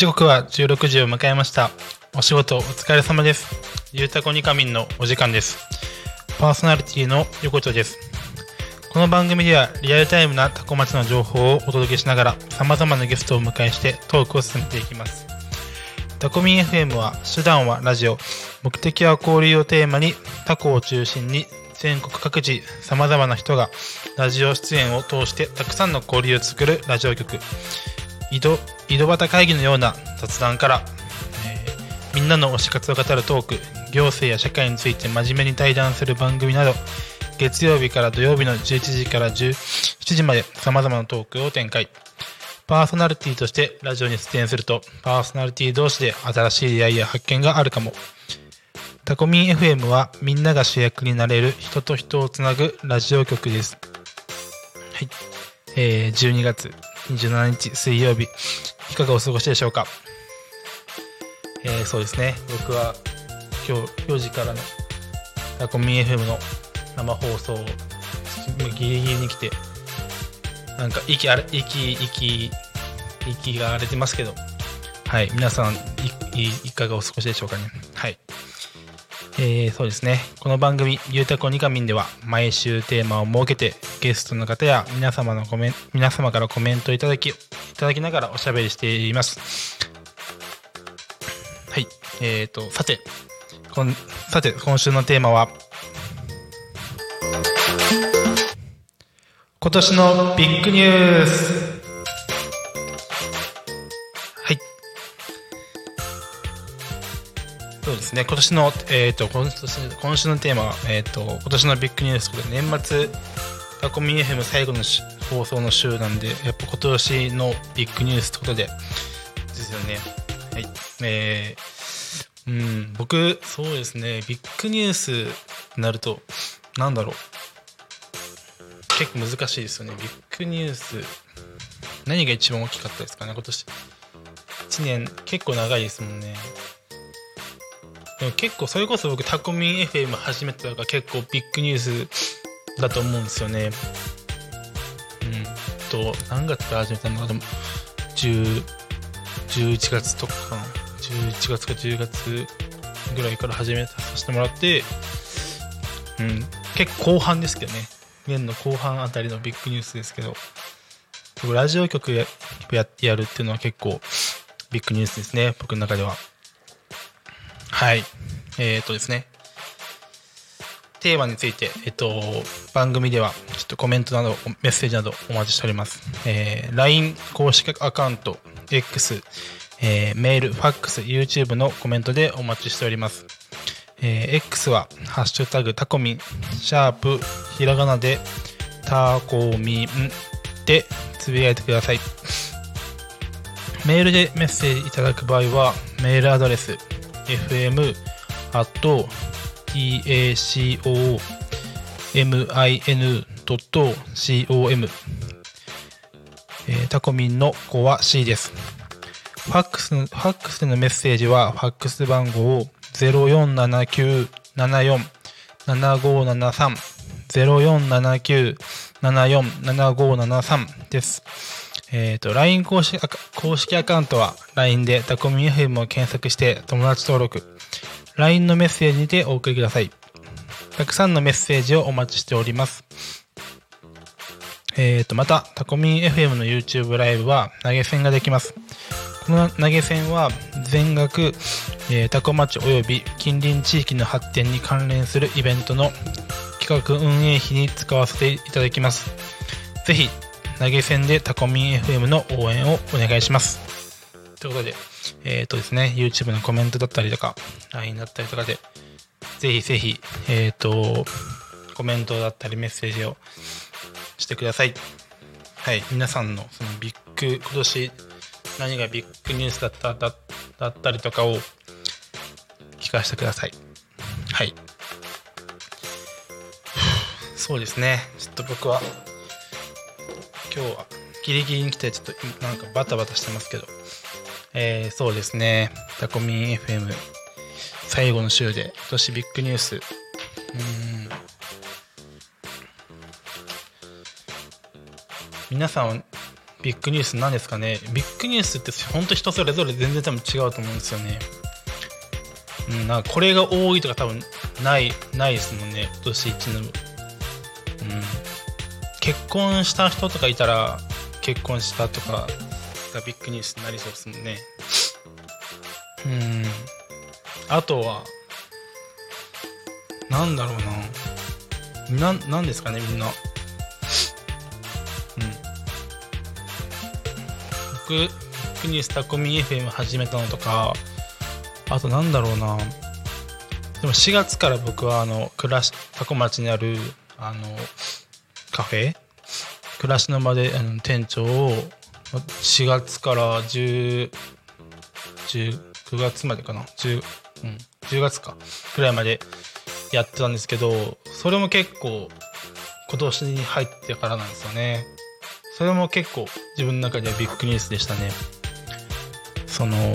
時刻は16時を迎えました。お仕事お疲れ様です。ゆうたこにかみんのお時間です。パーソナリティの横丁です。この番組ではリアルタイムなタコ町の情報をお届けしながら様々なゲストをお迎えしてトークを進めていきます。タコミン FM は手段はラジオ。目的は交流をテーマにタコを中心に全国各地様々な人がラジオ出演を通してたくさんの交流を作るラジオ局。井戸井戸端会議のような雑談から、えーみんなの推し活を語るトーク行政や社会について真面目に対談する番組など月曜日から土曜日の11時から17時まで様々なトークを展開。パーソナリティとしてラジオに出演するとパーソナリティ同士で新しい出会いや発見があるかも。タコミン FM はみんなが主役になれる人と人をつなぐラジオ局です。はい、えー、12月。27日水曜日いかがお過ごしでしょうか？えーそうですね。僕は今日4時からのタコミン FM の生放送をギリギリに来てなんか息あれ息息息が荒れてますけど。はい皆さんいいいかがお過ごしでしょうかね？はい。えーそうですねこの番組「ゆうたこにかみん」では毎週テーマを設けてゲストの方や皆様のコメン皆様からコメントいただきいただきながらおしゃべりしていますはい。えーと、さて、こん、さて、今週のテーマは、今年のビッグニュース。ですね、今年の、えーと、今年今週のテーマは、えーと、今年のビッグニュースということで、年末、タコミン FM 最後の放送の週なんで、やっぱ今年のビッグニュースということで、ですよね。はい。えー、うん、僕、そうですね、ビッグニュースになると、なんだろう。結構難しいですよね。ビッグニュース、何が一番大きかったですかね、今年。1年、結構長いですもんね。結構、それこそ僕、タコミン FM 始めたのが結構ビッグニュースだと思うんですよね。うんと、何月から始めたのか、でも、10、11月とか11月か10月ぐらいから始めさせてもらって、うん、結構後半ですけどね。年の後半あたりのビッグニュースですけど。僕ラジオ局やややるっていうのは結構ビッグニュースですね。僕の中では。はいえー、っとですねテーマについて、えっと、番組では、ちょっとコメントなど、メッセージなどお待ちしております。えー、LINE 公式アカウント、X、えーメール、ファックス、YouTube のコメントでお待ちしております。えー X は、ハッシュタグタコミン、シャープ、ひらがなで、タコミンでつぶやいてください。メールでメッセージいただく場合は、メールアドレス、fm tacomin.com、えータコミンの子は C です。ファックス、ファックスのメッセージは、ファックス番号0479747573 0479747573です。えっ、と、LINE 公式公式アカウントは LINE でタコミン FM を検索して友達登録。LINE のメッセージにてお送りください。たくさんのメッセージをお待ちしております。えー、と、また、タコミン FM の YouTube ライブは投げ銭ができます。この投げ銭は全額、えータコ町及び近隣地域の発展に関連するイベントの企画運営費に使わせていただきます。ぜひ、投げ銭でタコミン FM の応援をお願いします。ということで、えっ、とですね、YouTube のコメントだったりとか、LINE だったりとかで、ぜひぜひ、えっ、と、コメントだったりメッセージをしてください。はい、皆さんのそのビッグ、今年何がビッグニュースだっただだったりとかを聞かせてください。はい。そうですね。ちょっと僕は今日はギリギリに来てちょっとなんかバタバタしてますけど、えー、そうですね。タコミン FM 最後の週で今年ビッグニュース。うん。皆さんはビッグニュース何ですかね？ビッグニュースって本当人それぞれ全然多分違うと思うんですよね。うん、なんかこれが多いとか多分ないないですもんね今年1年、うん、結婚した人とかいたら結婚したとかがビッグニュースになりそうですもんね。うん。あとはなんだろうな。ななんですかねみんな。うん。僕ビッグニュースタコミ FM 始めたのとかあとなんだろうな。でも4月から僕はあの暮らしタコ町にあるあのカフェ？暮らしの場であの店長を4月から10 19月までかな？10,、うん、10月か？くらいまでやってたんですけどそれも結構今年に入ってからなんですよね。それも結構自分の中ではビッグニュースでしたね。そのうん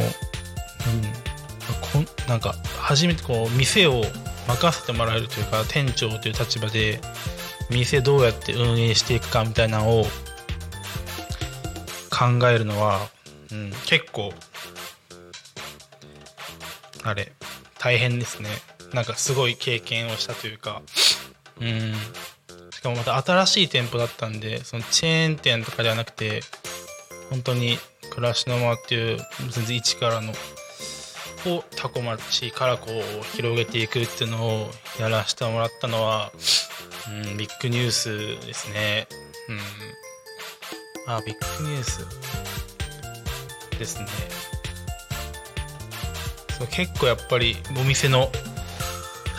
こんなんか初めてこう店を任せてもらえるというか店長という立場で店どうやって運営していくかみたいなのを考えるのは、うん、結構あれ大変ですね。なんかすごい経験をしたというか。うん。しかもまた新しい店舗だったんでそのチェーン店とかではなくて本当に暮らしの間っていう全然一からのをタコ町からこう広げていくっていうのをやらせてもらったのは、うん、ビッグニュースですね。うん。あ、ビッグニュースですね。そう結構やっぱりお店の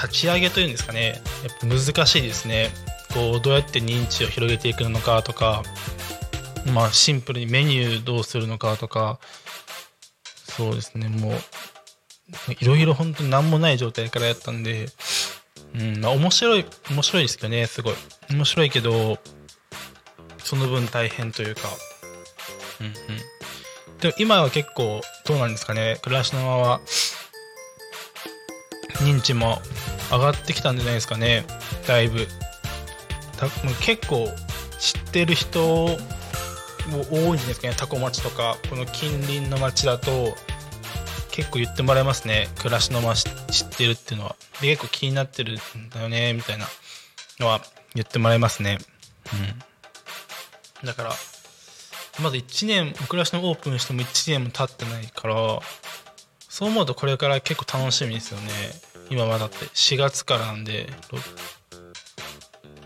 立ち上げというんですかね、やっぱ難しいですね。こうどうやって認知を広げていくのかとか、まあシンプルにメニューどうするのかとか、そうですね、もういろいろ本当に何もない状態からやったんで、うん、まあ面白い、面白いですけどね、すごい。面白いけど、その分大変というか、うんうん。でも今は結構、どうなんですかね、暮らしのまま、認知も上がってきたんじゃないですかね、だいぶ。た結構、知ってる人も多いんじゃないですかね、タコ町とか、この近隣の町だと、結構言ってもらえますね。暮らしの街知ってるっていうのは。で結構気になってるんだよねみたいなのは言ってもらえますね。うん。だからまだ1年暮らしのオープンしても1年も経ってないからそう思うとこれから結構楽しみですよね。今はだって。4月からなんで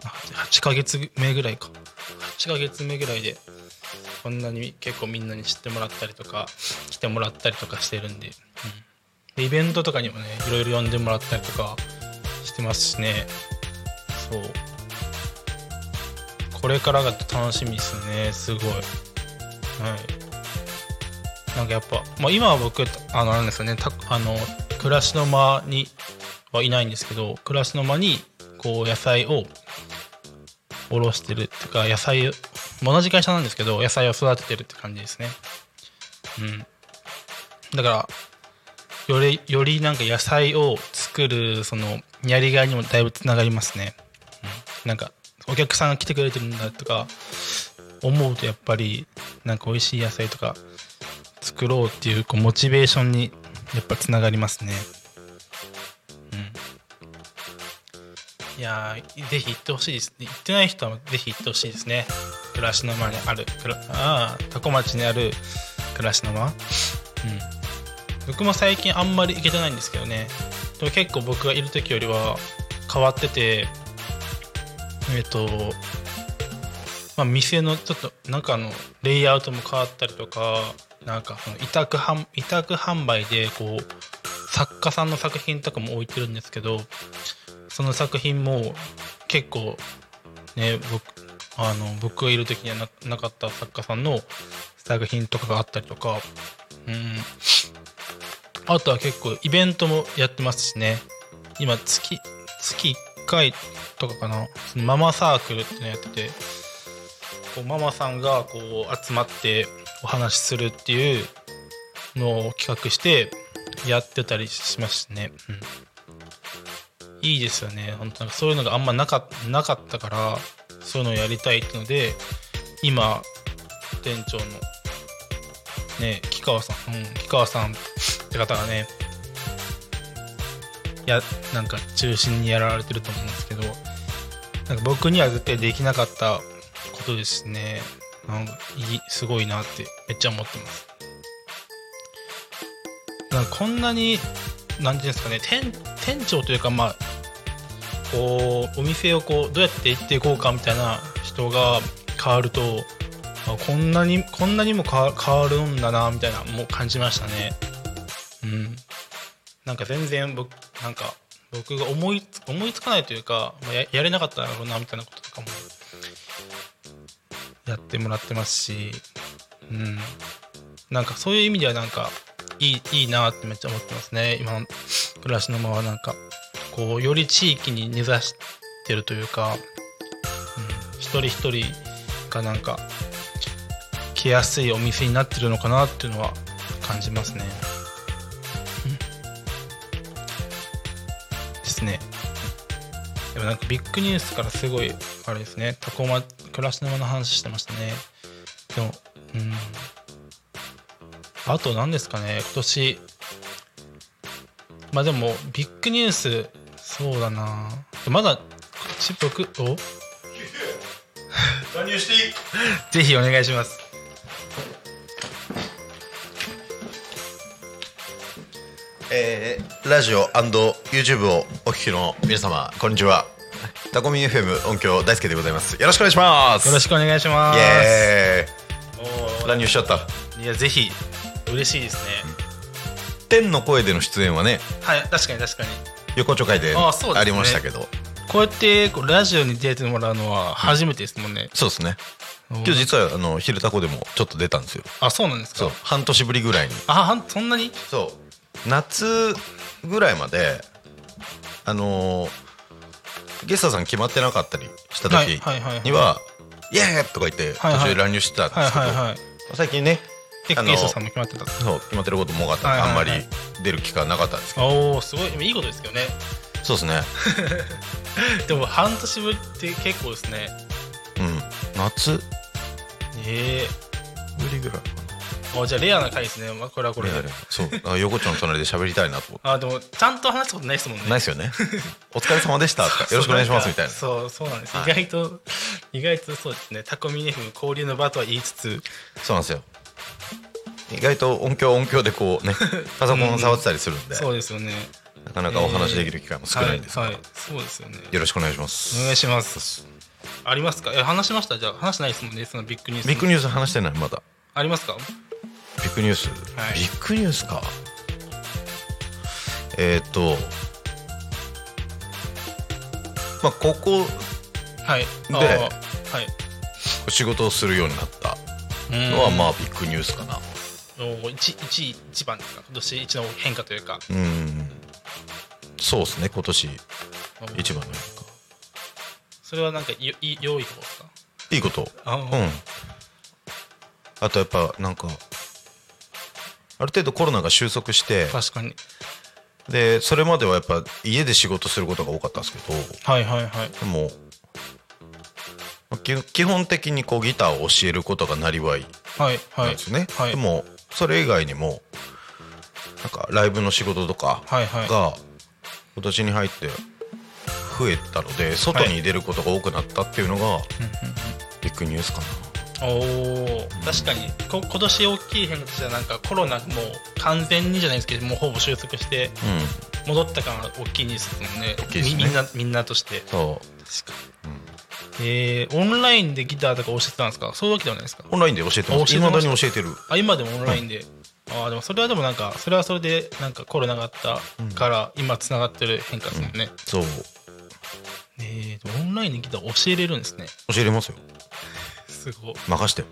8ヶ月目ぐらいか。8ヶ月目ぐらいでこんなに結構みんなに知ってもらったりとか来てもらったりとかしてるんで,、うん、でイベントとかにもねいろいろ呼んでもらったりとかしてますしね。そう。これからが楽しみですね。すごい。はい。なんかやっぱ、まあ、今は僕あのなんですかね。たあの暮らしの間にはいないんですけど暮らしの間にこう野菜をおろしてるっていうか野菜同じ会社なんですけど野菜を育ててるって感じですね。うん。だからよりよりなんか野菜を作るそのやりがいにもだいぶつながりますね、うん、なんかお客さんが来てくれてるんだとか思うとやっぱりなんか美味しい野菜とか作ろうっていうこうモチベーションにやっぱつながりますね。いやぜひ行ってほしいです。ね。行ってない人はぜひ行ってほしいですね。暮らしの間にある、ああ、多古町にある暮らしの間？うん。僕も最近あんまり行けてないんですけどね。でも結構僕がいる時よりは変わってて、えっ、と、まあ、店のちょっと中のレイアウトも変わったりとかなんかその委託販委託販売でこう作家さんの作品とかも置いてるんですけどその作品も結構ね僕あの僕がいる時にはなかった作家さんの作品とかがあったりとかうん。あとは結構イベントもやってますしね。今月月1回とかかな。そのママサークルっていうのやっててこうママさんがこう集まってお話しするっていうのを企画してやってたりしますしね、うん、いいですよね。本当にそういうのがあんまなかなかったからそういうのをやりたいってので今店長のね木川さん、うん、木川さんって方がねやなんか中心にやられてると思うんですけどなんか僕には絶対できなかったことですね。なんかすごいなってめっちゃ思ってます。なんかこんなに何ていうんですかね店店長というかまあこうお店をこうどうやって行っていこうかみたいな人が変わるとあこんなにこんなにも変わるんだなみたいなもう感じましたね。うん。なんか全然僕なんか僕が思いつ思いつかないというか、まあ、ややれなかっただろうなみたいなこととかもやってもらってますし、うん、なんかそういう意味ではなんかいいいいなってめっちゃ思ってますね。今の暮らしの間はなんか。こうより地域に根ざしてるというか、うん、一人一人がなんか来やすいお店になってるのかなっていうのは感じますね。うん。ですね。でもなんかビッグニュースからすごいあれですね。タコマ暮らしの間の話してましたね。でもうん。あと何ですかね。今年まあでもビッグニュースそうだな。まだち僕お？何をしていい？ぜひお願いします。えー、ラジオ &YouTube をお聞きの皆様こんにちは。タコミン FM 音響大輔でございます。よろしくお願いします。よろしくお願いしまイすエおーイ。ー。乱入しちゃった。いやぜひ。嬉しいですね。天の声での出演はね。はい確かに確かに横丁会でありましたけど。こうやってこうラジオに出てもらうのは初めてですもんね、そうですね。今日実はあの昼タコでもちょっと出たんですよ。あそうなんですか？そう。半年ぶりぐらいに。あはんそんなに？そう。夏ぐらいまであのーゲストさん決まってなかったりした時には「イエーイ!」とか言って途中で乱入してたんですけど最近ね結構ゲストさんも決まってた。そう決まってることも多かったんではいはいはい。あんまり出る機会なかったんですけど。おおすごい。いいことですけどね。そうですね。でも半年ぶりって結構ですね。うん。夏？えぶりぐらいえあじゃあレアな回ですね、まあ、これはこれで。そう。あ横丁の隣で喋りたいなと思って。あでもちゃんと話したことないですもんね。ないですよね。お疲れ様でしたとか よろしくお願いしますみたいな。そうそうなんです、はい意外と意外とそうですね。タコミネフ交流の場とは言いつつ。そうなんですよ意外と音響音響でこうね パソコンを触ってたりするんでそうですよね。なかなかお話できる機会も少ないんですが、はい、はい、そうですよね。よろしくお願いします。お願いします。ありますか？え話しました？じゃあ話してないですもんねそのビッグニュース。ビッグニュース話してないまだ。ありますか？ビッグニュース、はい。ビッグニュースか。えーっとまあここはい。ではい。仕事をするようになったうん。のはまあビッグニュースかなおー一一一番ですか？今年一の変化というか。うん。そうですね今年。一番の変化。それはなんか良い方ですか？いいこと。うん。あとやっぱなんかある程度コロナが収束して確かに。でそれまではやっぱ家で仕事することが多かったんですけどはいはいはい。でもまあ基基本的にこうギターを教えることがなりわいはいはいなんですよね、はい。でもそれ以外にもなんかライブの仕事とかが今年に入って増えたので外に出ることが多くなったっていうのがビッグニュースかな、おお確かに。こ今年大きい変化としてはなんかコロナもう完全にじゃないですけどもうほぼ収束して戻った感が大きいニュースですもんね。みみんなみんなとして。そう。確かえー、オンラインでギターとか教えてたんですか？そういうわけではないですか？オンラインで教えてます。いまだに教えてる。あ今でもオンラインで、ああでもそれはでもなんかそれはそれでなんかコロナがあったから今つながってる変化ですもんね、そう。えー、オンラインでギター教えれるんですね。教えれますよ。すごい。任して。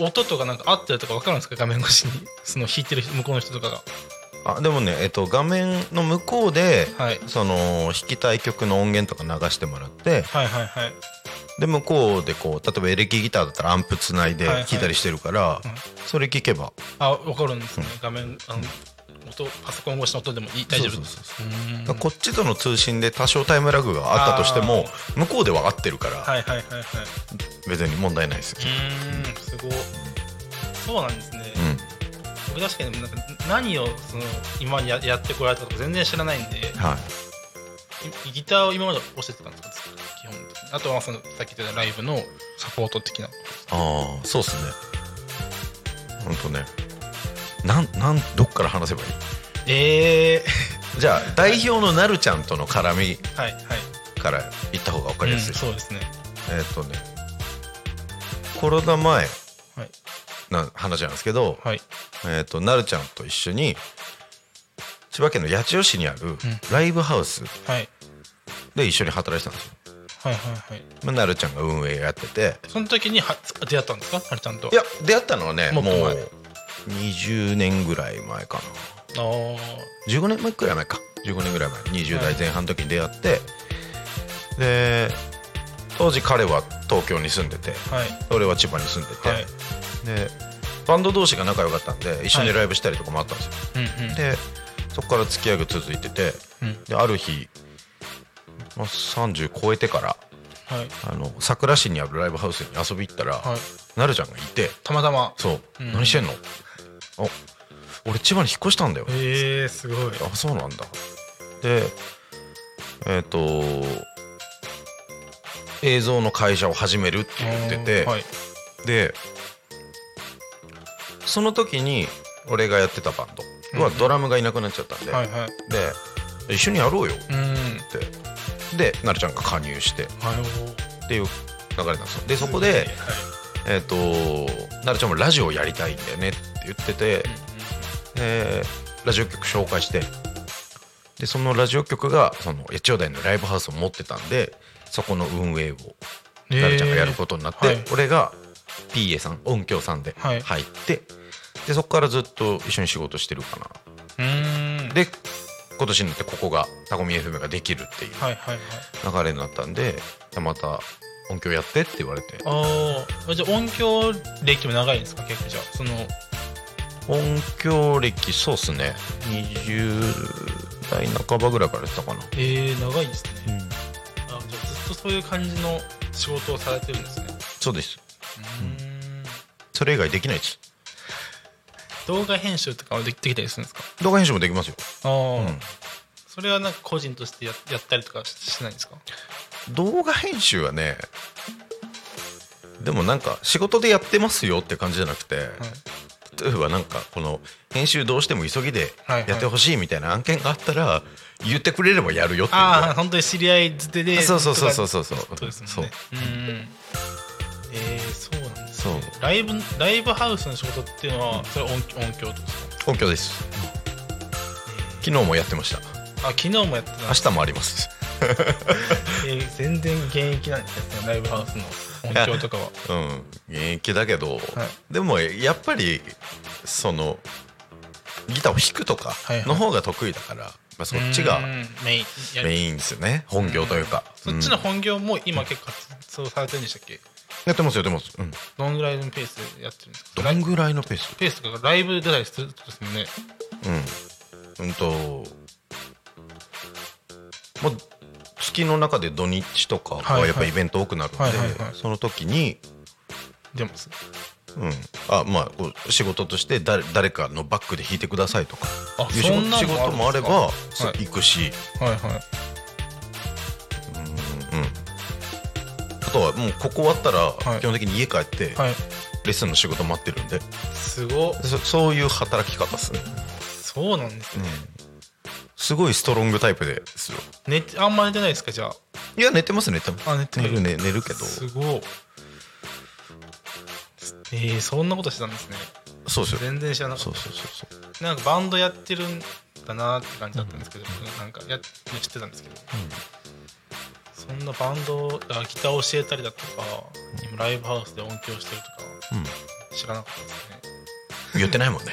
音とかなんか合ってるとか分かるんですか？画面越しに。その弾いてる向こうの人とかがあでもね、えっと、画面の向こうで、はい。その弾きたい曲の音源とか流してもらってはいはいはい。で向こうでこう例えばエレキギターだったらアンプつないではいはい。弾いたりしてるから、それ聞けば。あ分かるんですね、画面あの音パソコン越しの音でもいい大丈夫そうそうそう。うーんこっちとの通信で多少タイムラグがあったとしても向こうでは合ってるからはいはいはいはい。別に問題ないですよ。う、ーんすごいそうなんですね、うん、僕確かになんか何をその今までややってこられたとか全然知らないんではい。いギターを今まで教えてたんですか？基本的に。あとはそのさっき言ってたライブのサポート的な。ああそうっすね。ほんとね。なんなんどっから話せばいい？え じゃあ代表のなるちゃんとの絡みー、はいはい。から言った方が分かりやすい、うんそうですね。えーっとね。コロナ前はいな話なんですけど、はい。えーっとなるちゃんと一緒に千葉県の八千代市にあるライブハウスはい。で一緒に働いてたんですよ、はいはいはい。まあ、なるちゃんが運営やってて。その時には出会ったんですか？あれちゃんと。いや出会ったのはねもうもっと前。20年ぐらい前かな。あー。15年前くらい前か。15年ぐらい前。20代前半の時に出会って、で当時彼は東京に住んでてはい。俺は千葉に住んでて、はいでバンド同士が仲良かったんで一緒にライブしたりとかもあったんですよ、うんうん。でそこから付き合いが続いててうん。である日、まあ、30超えてからはい。あの桜市にあるライブハウスに遊び行ったら、はい。なるちゃんがいてたまたま。そう、うん。何してんの？あ俺千葉に引っ越したんだよ。えー、すごい。あそうなんだ。でえっ、と映像の会社を始めるって言ってて、はい。でその時に俺がやってたバンド。はうん。ドラムがいなくなっちゃったんで、はいはい。で一緒にやろうよ。っうん。て。でなるちゃんが加入して。はいっていう流れなんですよ。でそこでえっ、となるちゃんもラジオやりたいんだよねって言っててでラジオ局紹介して。でそのラジオ局がその八千代台のライブハウスを持ってたんでそこの運営をはいなるちゃんがやることになって、はい。俺が PA さん音響さんではい。入って、でそこからずっと一緒に仕事してるかな。うーん。で今年になってここがタコミ FM ができるっていうはいはいはい。流れになったんでまた音響やってって言われて。ああじゃあ音響歴も長いんですか？結構じゃあその。音響歴そうっすね。20代半ばぐらいからやってたかな。えー、長いですね、あじゃあずっとそういう感じの仕事をされてるんですね。そうですそれ以外できないです。動画編集とかはできできたりするんですか？動画編集もできますよ。ああ、うん。それはなんか個人としてややったりとかししないんですか？動画編集はねでもなんか仕事でやってますよって感じじゃなくて、例えばなんかこの編集どうしても急ぎではいはい。やってほしいみたいな案件があったら言ってくれればやるよっていう。ああ本当に知り合いづてでそうそうそうそうそうそう。そうですもんね。うんえー、そうなんですそう。ライブライブハウスの仕事っていうのはそれは音音響とですか？音響です。昨日もやってました。あ昨日もやってた明日もあります。えー全然現役なんですねライブハウスの音響とかは。うん。現役だけど、はい。でもやっぱりそのギターを弾くとかはいはい。の方が得意だから、まあ、そっちがうんメインメインですよね。本業というか、そっちのうん。本業も今結構活動されてるんでしたっけ？やってますやってます、うん、どんぐらいのペースでやってるんですか？どんぐらいのペース？ペースとかライブ出たりするとですもんね。うん。うんとまあ月の中で土日とかはやっぱイベント多くなるんで、はいはいはい。その時に出ます？うん、あまあこう仕事として誰誰かのバックで弾いてくださいとか。あいう仕そんな事仕のもあれば、そうはい。行くし、はいはい。うん、あとはもうここ終わったらはい。基本的に家帰ってはい。レッスンの仕事待ってるんで、すごっ。そそういう働き方ですね、そうなんですね、すごいストロングタイプですよ。寝てあんま寝てないですかじゃあ？いや寝てます寝てますあ寝てる。寝るけど。すごいえー、そんなことしてたんですね。そうですよ。全然知らなかった。そうそうそうそう。なんかバンドやってるんだなって感じだったんですけど、なんかやっ知ってたんですけど、そんなバンドあギターを教えたりだとか、ライブハウスで音響してるとかうん。知らなかったですね。言ってないもんね。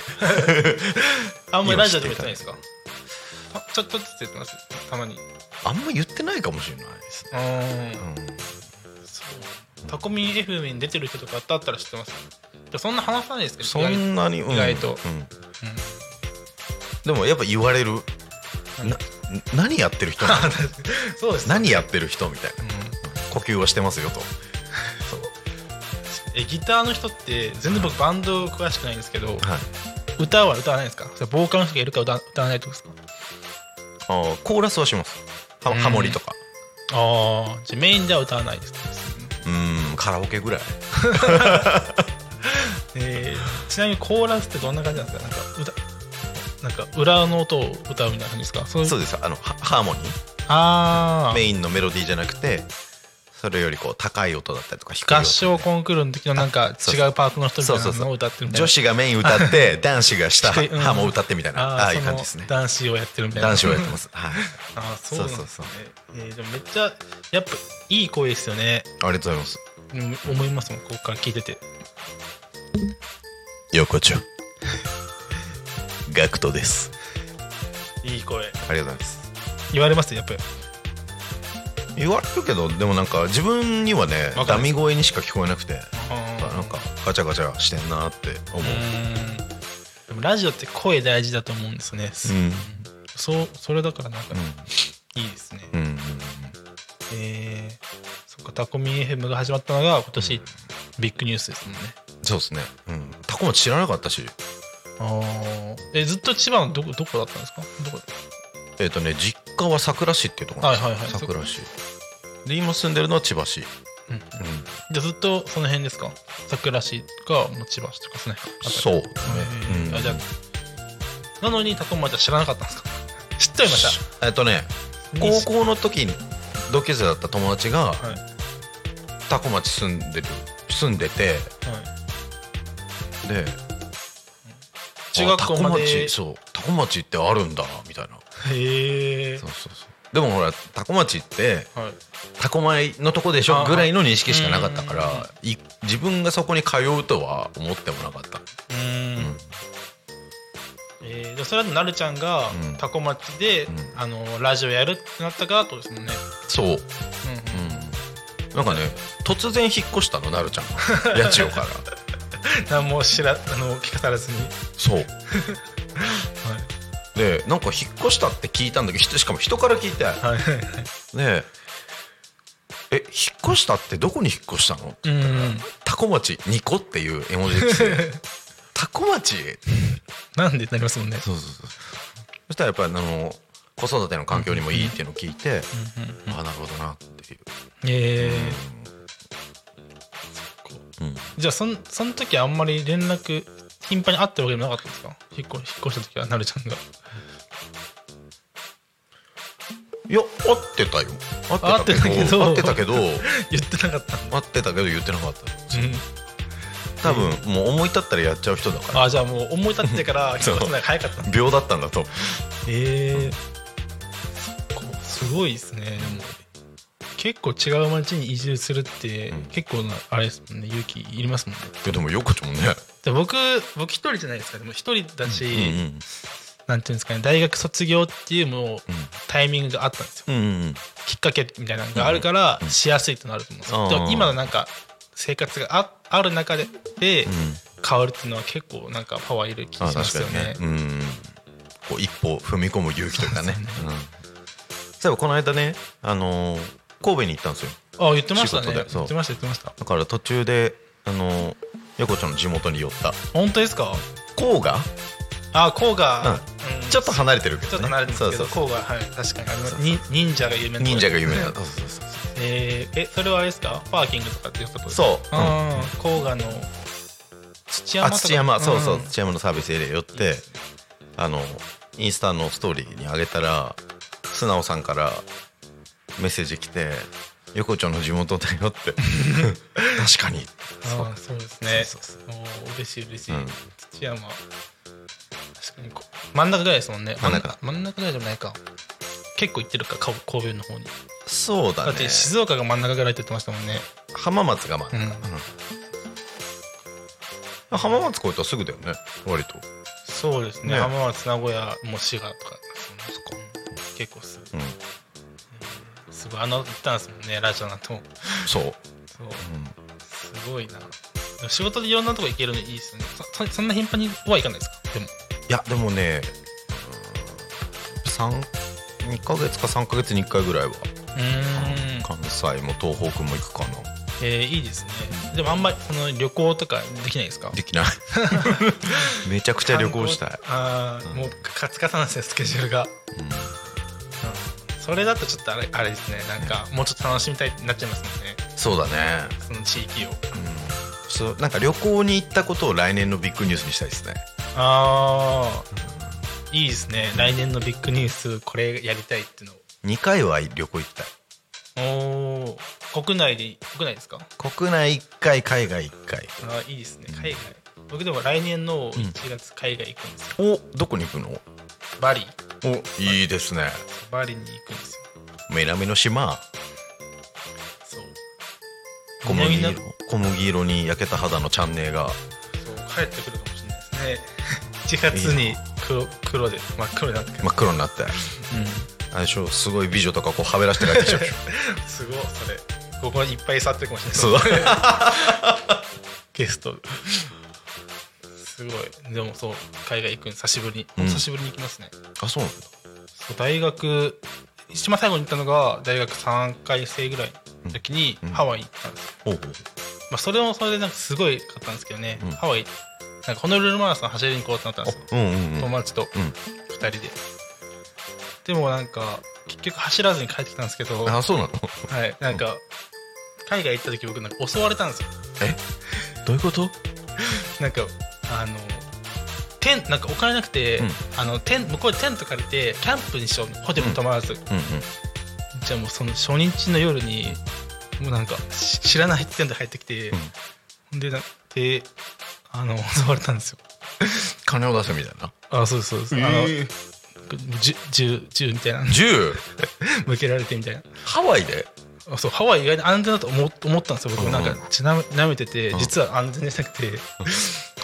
あんまりラジオでも言ってないですか？あちょっとずつ言ってます。たまに。あんま言ってないかもしれないですね。うんうんそう。タコミン FM に出てる人とかだったら知ってます。でそんな話さないですけどそんなに、うん。意外と。うん。でもやっぱ言われる。な何やってる人 そうです何やってる人みたいな。うん。呼吸をしてますよと。えギターの人って全然僕バンド詳しくないんですけどはい。歌は歌わないですか？それボーカルの人がいるから歌歌わないとですか？あーコーラスはします。はうん。ハモリとか。ああじゃあメインでは歌わないですね。うんカラオケぐらい。えーちなみにコーラスってどんな感じなんですか？なんか歌なんか裏の音を歌うみたいな感じですか？そうそうです。あのハハーモニー。あメインのメロディーじゃなくてそれよりこう高い音だったりとか低い合唱コンクールの時のなんかそう。違うパートの人みたいそうそうそう。なのを歌ってるみたいな。女子がメイン歌って男子が下ハモ歌ってみたいな。ああいう感じですね。男子をやってるみたいな。男子をやってます。はい。あーそうなんですねそうそう。えーでもめっちゃやっぱいい声ですよね。ありがとうございます。うん思いますもんここから聞いてて。横丁ガクトです。いい声。ありがとうございます。言われますやっぱり。言われるけどでもなんか自分にはねわかるダミ声にしか聞こえなくてあなんかガチャガチャしてんなって思う。うん。でもラジオって声大事だと思うんですよね、うん。そうそれだからなんかういいですね、んうんえー、そっかタコミ FM が始まったのが今年ビッグニュースですもんね。そうですね。うん。タコも知らなかったしあー。えずっと千葉のどこどこだったんですか？どこ？えっとね実家は桜市っていうところなんです。よはいはいはい。桜市。で今住んでるのは千葉市。うん。うん。じゃあずっとその辺ですか？桜市か千葉市とかですね。そうあじゃあなのにタコ町は知らなかったんですか？知ってはいましえっとねた高校の時に同級生だった友達がはい、はいタコ町住んでる住んでてで中学校まあタコで町そうタコ町ってあるんだみたいな。へえ。そうそうそう。でもほらタコ町ってはい。タコ米のとこでしょあぐらいの認識しかなかったかうんらい自分がそこに通うとは思ってもなかった。うーん。えー、でそれはなるちゃんがうん。タコ町で、うん。あのラジオやるってなったからとですもんね、そう、うんうん。うん、なんかね突然引っ越したのなるちゃんが。八千代から 何も知らあの聞かされずに、そう。でなんか引っ越したって聞いたんだけどひしかも人から聞いて。はい。はいで「え引っ越したってどこに引っ越したの?」ってう言ったらん「タコ町2個」っていう絵文字来て タコ町？なんでなりますもんね。そうそうそう。そしたらやっぱりあの子育ての環境にもいいっていうのを聞いて、うんうんああなるほどなっていう、えうん、ー、じゃあそんその時あんまり連絡頻繁に会ってるわけでもなかったんですか？引っ越引っ越した時はなるちゃんが。いや会ってたよ。会ってたけどってたけど。言ってなかった。会ってたけど言ってなかった。うん。多分もう思い立ったらやっちゃう人だから。あじゃあもう思い立ってから 引っ越すのが早かった。んだ秒だったんだと。ええそっか。すごいですねでも結構違う町に移住するって、うん。結構なあれですもんね勇気いりますもんね。えでも横丁もね。で僕僕一人じゃないですかでも一人だし、うんなんていうんですかね大学卒業っていうもうタイミングがあったんですよ。うんうんうん。きっかけみたいなのがあるからうんしやすいとなると思うんですよ、あー。でも今のなんか生活があある中ででうん。変わるっていうのは結構なんかパワーいる気があしますよね。ね。うんこう一歩踏み込む勇気というかね。そうですうん。この間ねあのー神戸に行ったんですよ。あ言ってましたね。言ってました言ってました。だから途中であのー横丁の地元に寄った。本当ですか？甲賀？あ甲賀、うん。ちょっと離れてるけど、ね、ちょっと離れてますけど、そうそう甲賀。はい。確かに。忍者が有名な忍者が有名なそうそうそうそう。えーえそれはあれですか？パーキングとかっていうことですかそう、うん。甲賀の。土山とか？あ土山。そうそう、ん。土山のサービスエリア寄ってあのインスタのストーリーに上げたら素直さんからメッセージ来て「横丁の地元だよ」って。確かに。ああそうですね。そうそうおー嬉しい嬉しい、うん。土山確かにこ真ん中ぐらいですもんね。真ん中。真ん中ぐらいでもないか。結構行ってるかか神戸の方に。そうだね。だって静岡が真ん中ぐらいって言ってましたもんね。浜松がまあ、うん。うん。浜松越えたらすぐだよね。割と。そうですね。ね。浜松名古屋もう滋賀とかですよね結構すぐうんすごいあの行ったんですもんねラジオなんても。そう、そう。すごいな。仕事でいろんなとこ行けるのいいですよね。そそそんな頻繁には行かないですか？でも。いやでもね三2ヶ月か3ヶ月に1回ぐらいは。うーん。関西も東北も行くかな。えー、いいですね。でもあんまりその旅行とかできないですか？できない。めちゃくちゃ旅行したい、ああ、うん。もうカツカツなんですよスケジュールが、うんそれだとちょっとあれあれですね。なんかもうちょっと楽しみたいってなっちゃいますもんね。そうだね。その地域を。うん。そうなんか旅行に行ったことを来年のビッグニュースにしたいですね。ああいいですね。来年のビッグニュースこれやりたいっていうの2回は旅行行きたい。おお国内で国内ですか？国内1回海外1回。あーいいですね。海外。僕でも来年の1月海外行くんですよ、おどこに行くの？バリおいいですね。バリに行くんですよ。南の島。そう。小麦色小麦色に焼けた肌のチャンネルが。そう帰ってくるかもしれないですね。1月に黒黒で真っ黒になって。真っ黒になって。うん。あれでしょすごい美女とかこうはべらして帰ってきちゃうでしょ。すごいそれ。ここにいっぱい触ってるかもしれない。そう。ゲストすごい。でもそう海外行くん久しぶりに、うん。久しぶりに行きますね。あそうなんだ。そう大学一番最後に行ったのが大学3回生ぐらいの時にうん。ハワイに行ったんですよ、おうまあ、それもそれでなんかすごいかったんですけどね、うん。ハワイなんかホノルルマラソン走りに行こうってなったんですよ。おううんうんうん。友達とうん。2人で、でもなんか結局走らずに帰ってきたんですけど。あそうなの？はい。なんか海外行った時僕なんか襲われたんですよ。え？どういうこと？なんかあのテンなんかお金なくて、うん。あのテン向こうでテント借りてキャンプにしようホテルに泊まらず、うんうんじゃあもうその初日の夜にもうなんかし知らないテント入ってきて、でなであの襲われたんですよ。金を出せみたいな。あそうですそうです、あの銃みたいな。の銃？向けられてみたいな。ハワイで？あそうハワイ意外に安全だと思思ったんですよ僕。もなんかうんちなめ舐めててうん。実は安全じゃなくて。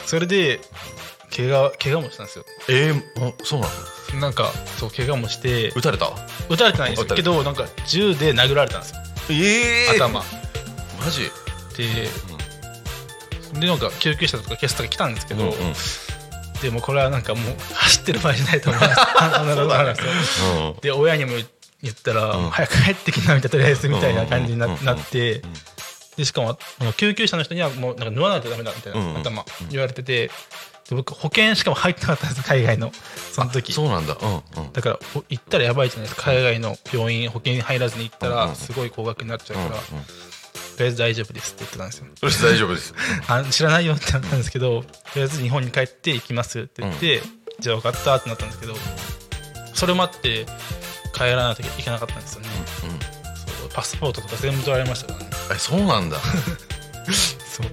それで怪我怪我もしたんですよ。えー、あそうなの？なんかそう怪我もして。撃たれた？撃たれてないんですけどなんか銃で殴られたんですよ。え頭。マジ？で、でなんか救急車とか警察とか来たんですけど、うんうん。でもこれはなんかもう走ってる場合じゃないと思います。あなるほどなん。で親にも言ったら、うん。早く帰ってきなみたいなとりあえずみたいな感じにな,、ってでしかも救急車の人にはもうなんか縫わないとダメだみたいな、うんうん頭言われててで僕保険しかも入ってなかったんです海外のその時。そうなんだ。うんうん。だからほ行ったらやばいじゃないですか海外の病院保険に入らずに行ったうんうんうん。らすごい高額になっちゃうから、うんうん。とりあえず大丈夫ですって言ってたんですよ。それ大丈夫です。あ知らないよってなったんですけどとりあえず日本に帰って行きますって言って、じゃあ分かったってなったんですけどそれもあって帰らないといけなかったんですよね、うんそうパスポートとか全部取られましたからね。えそうなんだ。そう。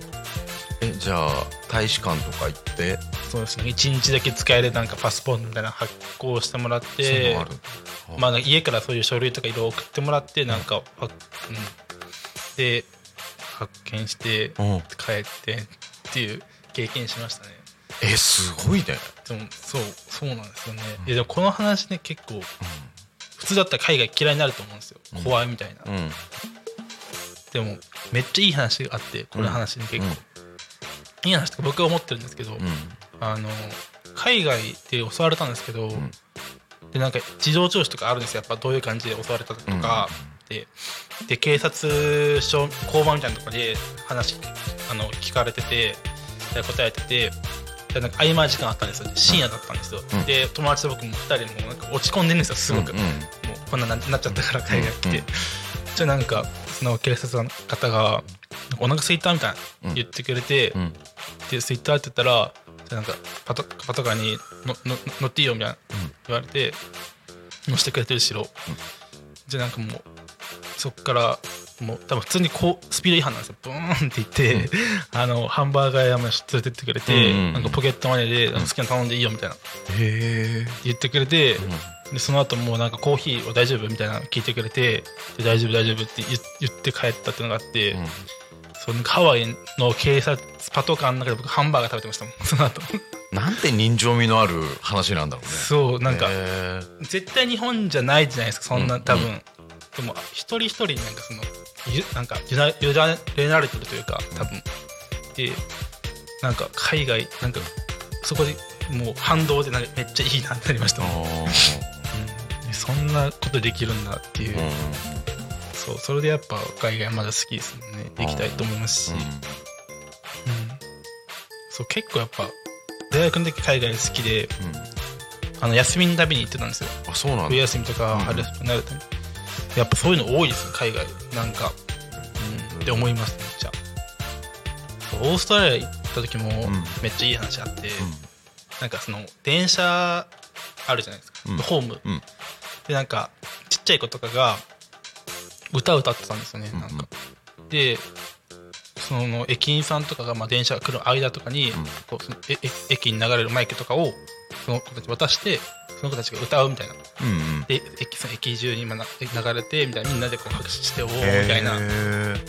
えじゃあ大使館とか行って？そうですね。1日だけ使えるなんかパスポートみたいなの発行してもらってのある。まあ、家からそういう書類とかいろいろ送ってもらってなんか、うん、で発見してうん。帰ってっていう経験しましたね。えすごいね。でもそうそうなんですよね、いやでもこの話ね結構普通だったら海外嫌いになると思うんですよ。怖いみたいな、うん。でもめっちゃいい話があってこの話に結構、うん。いい話とか僕は思ってるんですけど、うん。あの海外で襲われたんですけど、でなんか事情聴取とかあるんですよ。やっぱどういう感じで襲われたとか、でで警察署交番みたいなところで話あの聞かれててで答えててでなんか合間時間あったんですよ。深夜だったんですよ、うん。で友達と僕も2人もなんか落ち込んでるんですよすごく、うん。もうこんなななっちゃったから海外来て、うんうん。じゃあなんかその警察の方が「お腹すいた?」みたいなうん言ってくれて、うん。でツイッターって言ったらじゃあなんかパトパトカーにのの乗っていいよみたいな言われて乗せてくれて後ろ、じゃあなんかもうそっからもう多分普通にこうスピード違反なんですよ。ブーンって言って、あのハンバーガー屋まで連れてってくれて、うん。うんなんかポケットマネーで好きなの頼んでいいよみたいな。へえ言ってくれて、でその後もうなんかコーヒーは大丈夫みたいなの聞いてくれてで大丈夫大丈夫って言言って帰ったっていうのがあって、そのハワイの警察パトカーの中で僕ハンバーガー食べてましたもん。その後。なんて人情味のある話なんだろうね。そうなんかへ絶対日本じゃないじゃないですかそんな、うん。多分、でも一人一人になんかそのゆなんか委ねられてるというか多分。でなんか海外なんかそこでもう反動でなめっちゃいいなってなりました。うん。でそんなことできるんだっていう、ーうん。そうそれでやっぱ海外まだ好きですもんね。行きたいと思いますし、うん。そう結構やっぱ大学の時海外好きでうん。うんあの休みの旅に行ってたんですよ。あそうなんだ。冬休みとかうん。春休みになると、やっぱそういうの多いです海外。なんか、うん、って思いますめっちゃ。オーストラリア行った時もん。めっちゃいい話あって、なんかその電車あるじゃないですか、うん。ホーム、うん。でなんかちっちゃい子とかが歌歌ってたんですよねなんか、でその駅員さんとかがまあ電車が来る間とかに、こうそ駅に流れるマイクとかをその子たちに渡してその子たちが歌うみたいな。うんうん。で駅その駅中に今な流れてみたいなみんなでこう拍手しておおみたいな。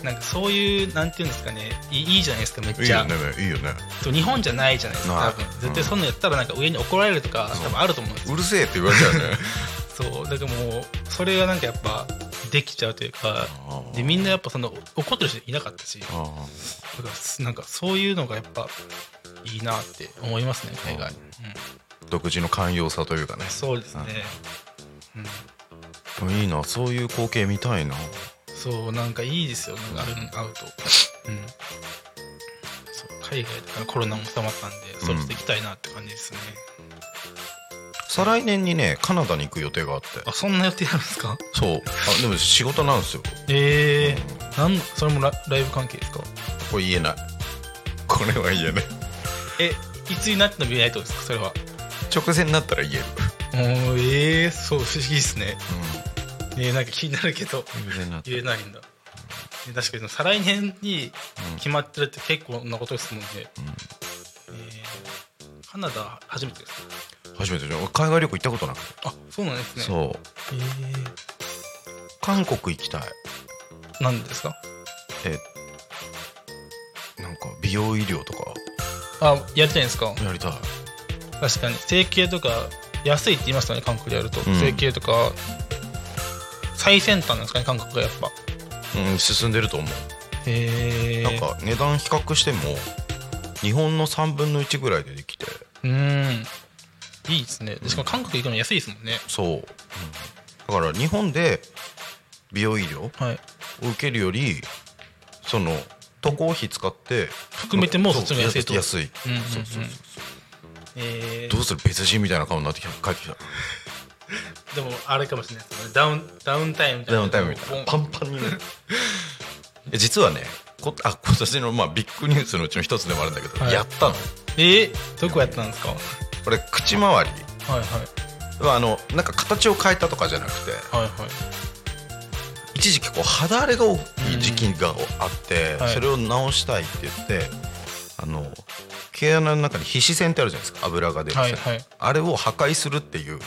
なんかそういうなんていうんですかね。いいいいじゃないですかめっちゃ。いいよねいいよね。日本じゃないじゃないですか多分。絶対そんなのやったらなんか上に怒られるとか多分あると思うんですよ。うるせえって言われちゃうね。そう。だからもうそれがなんかやっぱできちゃうというかでみんなやっぱその怒ってる人いなかったしだあからなんかそういうのがやっぱいいなって思いますね海外、うん、ー独自の寛容さというかね。そうですね、いいな。そういう光景見たいな。そうなんかいいですよなん。かある会うと、うん、そう海外とかコロナも収まったんでそろそろ行きたいなって感じですね、再来年にねカナダに行く予定があって。あそんな予定あるんですか？そう。あでも仕事なんですよ。ええー、なんそれもラライブ関係ですか？これ言えない。これは言えない。えいつになっても言えないとですか？それは直前になったら言える。もうええー、そう不思議ですね。えー、なんか気になるけど言えないんだ。え確かに再来年に決まってるって結構なことですもんね、えーカナダ初めてですか？初めてじゃん。海外旅行行ったことなくて。あそうなんですね。そう。え韓国行きたい。ー、なんですか？えなんか美容医療とか。あやりたいんですか？やりたい確かに。整形とか安いって言いましたね韓国でやると、うん。整形とか最先端なんですかね韓国がやっぱ。うん進んでると思う。へえか値段比較しても日本の3分の1ぐらいでできて。うーん。いいですね。でしかも韓国行くの安いですもんね。そう、だから日本で美容医療をはい。受けるよりその渡航費使って含めてもそっちが安いと安い、うんうんうん。そうそうそうえー。どうする別人みたいな顔になってきた。帰ってきた。でもあれかもしれないですね。ダウンダウンタイムみたいな。ダウンタイムみたいな。パンパンに。な るえ実はねこあ今年のまあビッグニュースのうちの一つでもあるんだけど、はい。やったの。えー、どこやったんですか？はいこれ口周り。はいはあのなんか形を変えたとかじゃなくてはいはい。一時期こう肌荒れが多い時期があって、はい。それを直したいって言ってあの毛穴の中に皮脂腺ってあるじゃないですか。油が出る線、はいはい。あれを破壊するっていう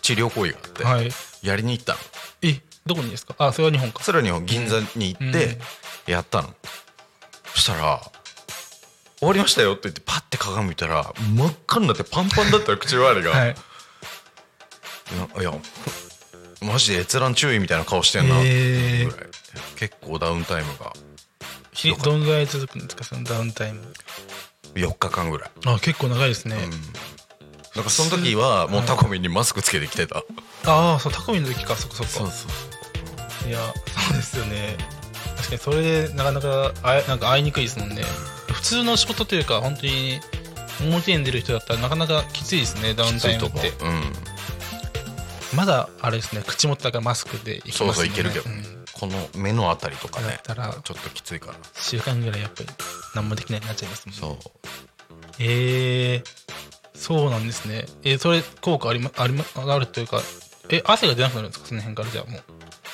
治療行為があって、はい。やりに行ったの。えどこにですか？あそれは日本か。それは日本銀座に行ってやったの、そしたら「終わりましたよ」って言ってパッて鏡見たら真っ赤になってパンパンだったよ口周りが、はい。いやマジで閲覧注意みたいな顔してんなっていうぐらい、結構ダウンタイムがひえどかった。どんぐらい続くんですか？そのダウンタイム4日間ぐらい、あ結構長いですね、なんかその時はもうタコミンにマスクつけてきてた、ああそうタコミの時か。そこそこそういやそうですよね。確かにそれでなかなかあいなんか会いにくいですもんね。普通の仕事というか本当に表に出る人だったらなかなかきついですねダウンタイムって。う。ん。まだあれですね口元だからマスクでいきますもんね。そうそういけるけどね、うん。この目のあたりとかね。だったらちょっときついから。1週間ぐらいやっぱり何もできないになっちゃいますもんね。そう。えー、そうなんですね。えー、それ効果ありまありまあるというかえ汗が出なくなるんですか？その辺からじゃあもう。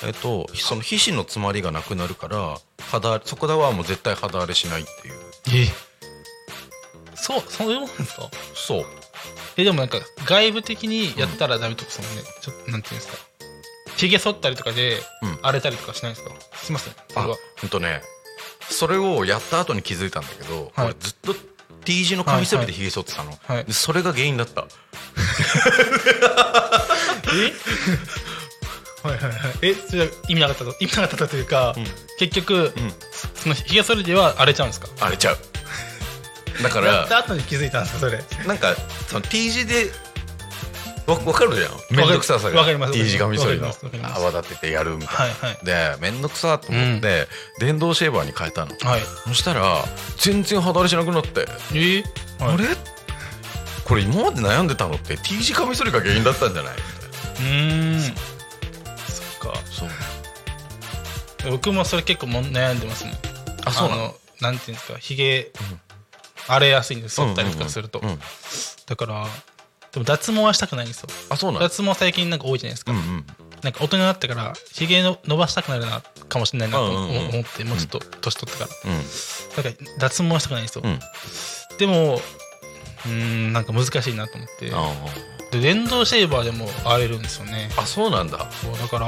えっとその皮脂の詰まりがなくなるから肌そこではもう絶対肌荒れしないっていう。えそうそういうもんですか？そう。えでもなんか外部的にやったらダメとかそのねちょっとなんていうんですか？ひげ剃ったりとかでうん。荒れたりとかしないんですか？すいません。そあほんとねそれをやった後に気づいたんだけど、はい。俺ずっと T 字のカミソリでひげ剃ってたの、はい。でそれが原因だった。はいはいはい。えそれは意味なかったと意味なかったというか、ん。結局、うん。そのひげ剃りでは荒れちゃうんですか？荒れちゃう。だかやったら後に気づいたんですかそれ？なんかその T 字でわ分かるじゃん。面倒くささが。わかります。T 字カミソリの。わかります。わかります。泡立ててやるみたいな、はいはい。で面倒くさと思って、電動シェーバーに変えたの。はい。そしたら全然肌荒れしなくなって、えー？はい。あれ？これ今まで悩んでたのって T 字カミソリが原因だったんじゃない？みたいなうーん。そっか。そう。僕もそれ結構もん悩んでますねあそうなの？のなんていうんですかひげ荒れやすいんです。剃ったりとかすると、うんうん。だからでも脱毛はしたくないんですよ。あそうなの脱毛最近なんか多いじゃないですか、うんうん。なんか大人になってからひげの伸ばしたくなるなかもしれないなとうんうんうん。思ってもうちょっと年取ってから。うん。だから脱毛はしたくないんですよ、うん。でもうーんなんか難しいなと思って。あで電動シェーバーでも荒れるんですよね。ああそうなんだ。そうだから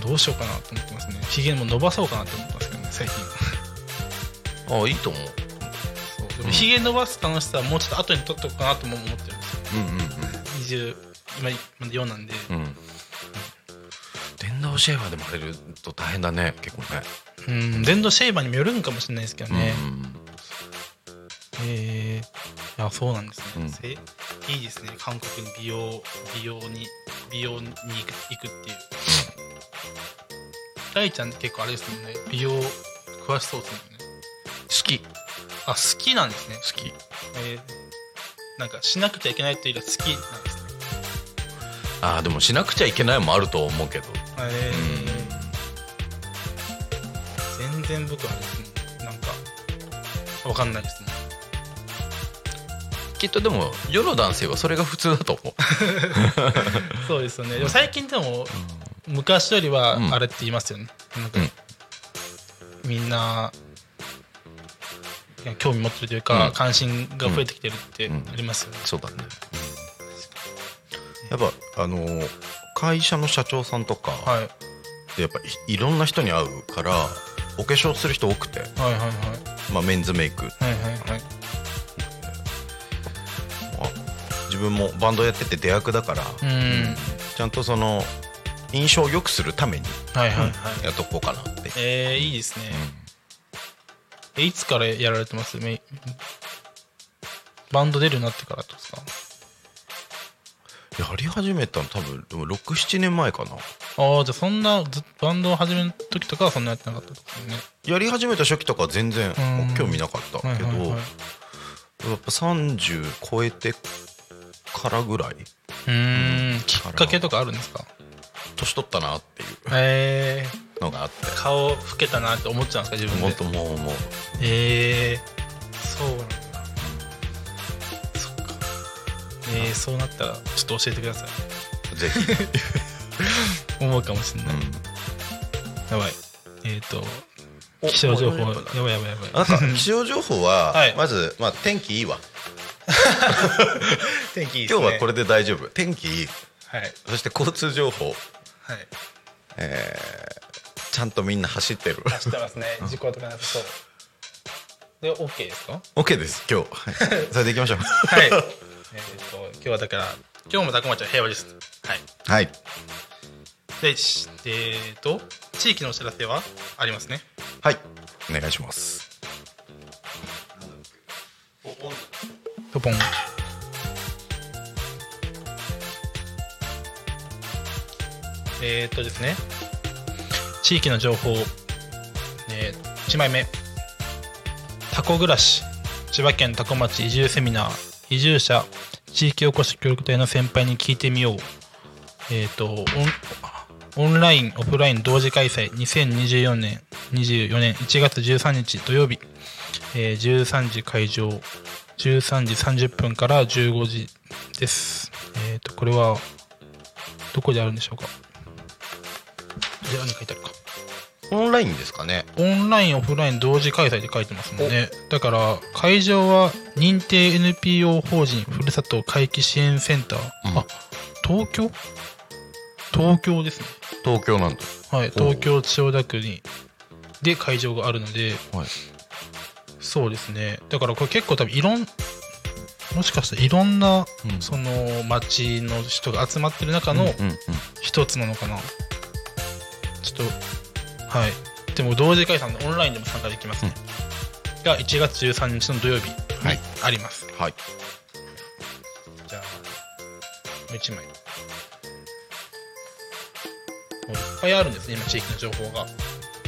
どうしようかなと思ってますね。ひげも伸ばそうかなと思ってますけどね最近。あいいと思う。ひげ伸ばす楽しさはもうちょっと後に取っとこうかなとも思ってる20今まだ4なんでうんうんうん。電動シェーバーでも荒れると大変だね結構ね。うん電動シェーバーにもよるんかもしれないですけどね、うんえー、いやそうなんですね、うん。せいいですね。韓国に美容美容に美容に行くっていう。大ちゃんって結構あれですもんね。美容詳しそうですもんね。好き。好あ好きなんですね。き。えー、なんかしなくちゃいけないというよりは好きなんです。ねあーでもしなくちゃいけないもあると思うけど。えー、全然僕はですもんなんかわかんないですもんきっとでも世の男性はそれが普通だと思う。そうですよね。でも最近でも昔よりはうん。あれって言いますよね、なんかうん。みんな興味持ってるというか、うん。関心が増えてきてるってうん。ありますよね、そうだね。やっぱあのー会社の社長さんとかはい、でやっぱいいろんな人に会うからお化粧する人多くて、はいはいはい。まあ、メンズメイク。はいはいはい。あ自分もバンドやってて出役だから、うん。ちゃんとその印象を良くするためにはいはいはい、やっとこうかなって、えー、いいですね、えいつからやられてます？メイバンド出るようになってからですかやり始めたの多分でも67年前かな。ああじゃあそんなずバンドを始める時とかはそんなやってなかったってことね。やり始めた初期とかは全然うん。興味なかったけど、はいはいはい。やっぱ30超えてからぐらい。うーん。きっかけとかあるんですか？年取ったなっていう。えのがあって。ー、顔老けたなって思っちゃうんですか自分もっでともうもう。えー、そうなんだ。そっかえー、そうなったらちょっと教えてください。ぜひ、思うかもしれない、うん。やばい。えっ、ー、と気象情報。やばいやばいやばい。なんか気象情報は、はい。まず、まあ、天気いいわ。天気いい今日はこれで大丈夫。天気いいはい。そして交通情報、はい。えーちゃんとみんな走ってる。走ってますね。事故とかなさそう。で OK ですか？OK です今日、はい。それでいきましょう。はい。えっと今日はだから今日も高町は平和です。はい。はい。でしえっ、と地域のお知らせはありますね？はい。お願いします。トポン。えっ、とですね地域の情報、えー、1枚目。タコ暮らし。千葉県多古町移住セミナー。移住者。地域おこし協力隊の先輩に聞いてみよう。えっ、とオンオンラインオフライン同時開催。2024年。24年。1月13日。土曜日、えー13時会場。13時30分から15時です。えっ、と、これは、どこであるんでしょうか。で何書いてあるか。オンラインですかね。オンラインオフライン同時開催って書いてますもんね。だから会場は認定 NPO 法人ふるさと回帰支援センター、うん。あ東京？東京ですね。東京なんだ。はい東京千代田区に。で会場があるので。はい。そうですね。だからこれ結構多分いろんもしかしたらいろんなうん。その町の人が集まってる中のうんうんうん。一つなのかな。ちょっとはい。でも同時開催のオンラインでも参加できますね、が1月13日の土曜日にはい。あります、はい。じゃあもう1枚。もういっぱいあるんですね今地域の情報が。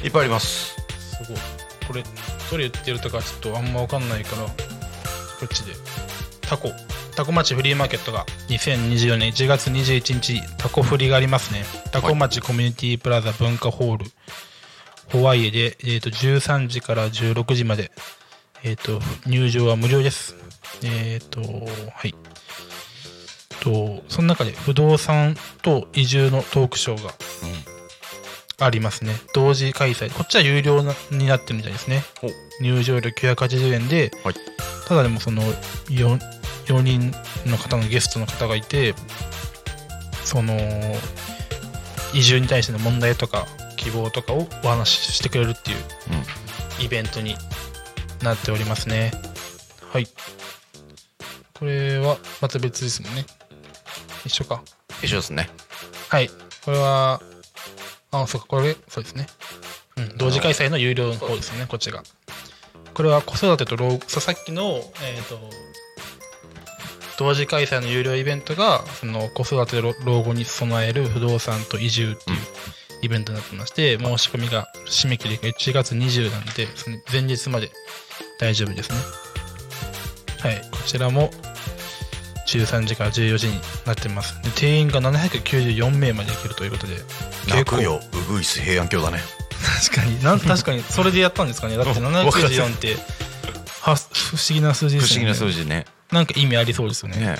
いっぱいあります。すごい。これどれ言ってるとかちょっとあんま分かんないからこっちで。タコ。タコ町フリーマーケットが2024年1月21日タコフリがありますね。タコ町コミュニティプラザ文化ホールホワイエで、えー、と13時から16時まで、えー、と入場は無料です。えっ、とはい。とその中で不動産と移住のトークショーがありますね。同時開催。こっちは有料なになってるみたいですね。入場料980円で、はい。ただでもその 4, 4人の方のゲストの方がいてその移住に対しての問題とか希望とかをお話ししてくれるっていうイベントになっておりますね。はい。これはまた別ですもんね。一緒か。一緒ですね。はい。これは、あ、そうか、これ、そうですね。うん、同時開催の有料の方ですね、こっちが。これは子育てと老後、さっきの、えっ、と、同時開催の有料イベントが、その子育てと老後に備える不動産と移住っていうイベントになってまして、申し込みが締め切りが1月20なんで、その前日まで大丈夫ですね。はい、こちらも13時から14時になってます。で定員が794名までいけるということで、泣くよウグイス平安京だね確かに、なん確かに、それでやったんですかね。だって 794って、は不思議な数字ですよね。不思議な数字ねなんか意味ありそうですよね。ね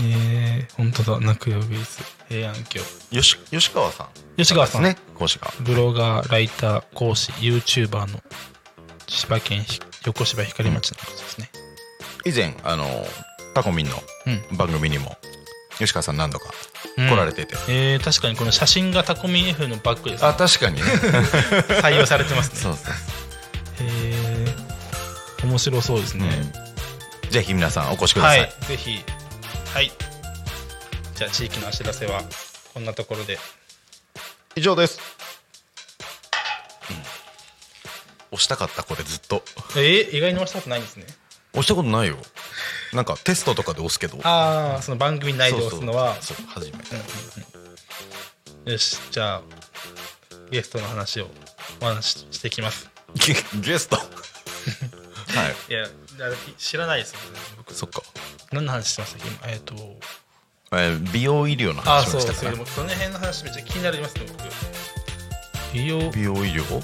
えー、本当だ、泣くよウグイス、平安京。吉吉川さん吉川さん、ね講師がブロガー、ライター、講師、YouTuber の千葉県ひ横芝光町の方ですね。以前あのタコミンのうん。番組にも吉川さん何度かうん来られてて、えー、確かにこの写真がタコミン F のバッグです、ねあ。確かにね 採用されてますね。そうそうへえ面白そうですね。うん、ぜひ皆さんお越しください、はい、ぜひ。はい。じゃあ、地域のお知らせはこんなところで。以上です、押したかったこれずっとえー、意外に押したことないんですね。押したことないよなんかテストとかで押すけどああ、その番組内で押すのは。そうそうそう初めてよし、じゃあ、ゲストの話をお話ししていきます。ゲゲスト？はいいや、だ知らないですよね、僕。そっか、何の話してましたっけ？今えっ、と。えー美容医療のああ、話。をしたから。でも、その辺の話めっちゃ気になりますね、僕。美容、美容医療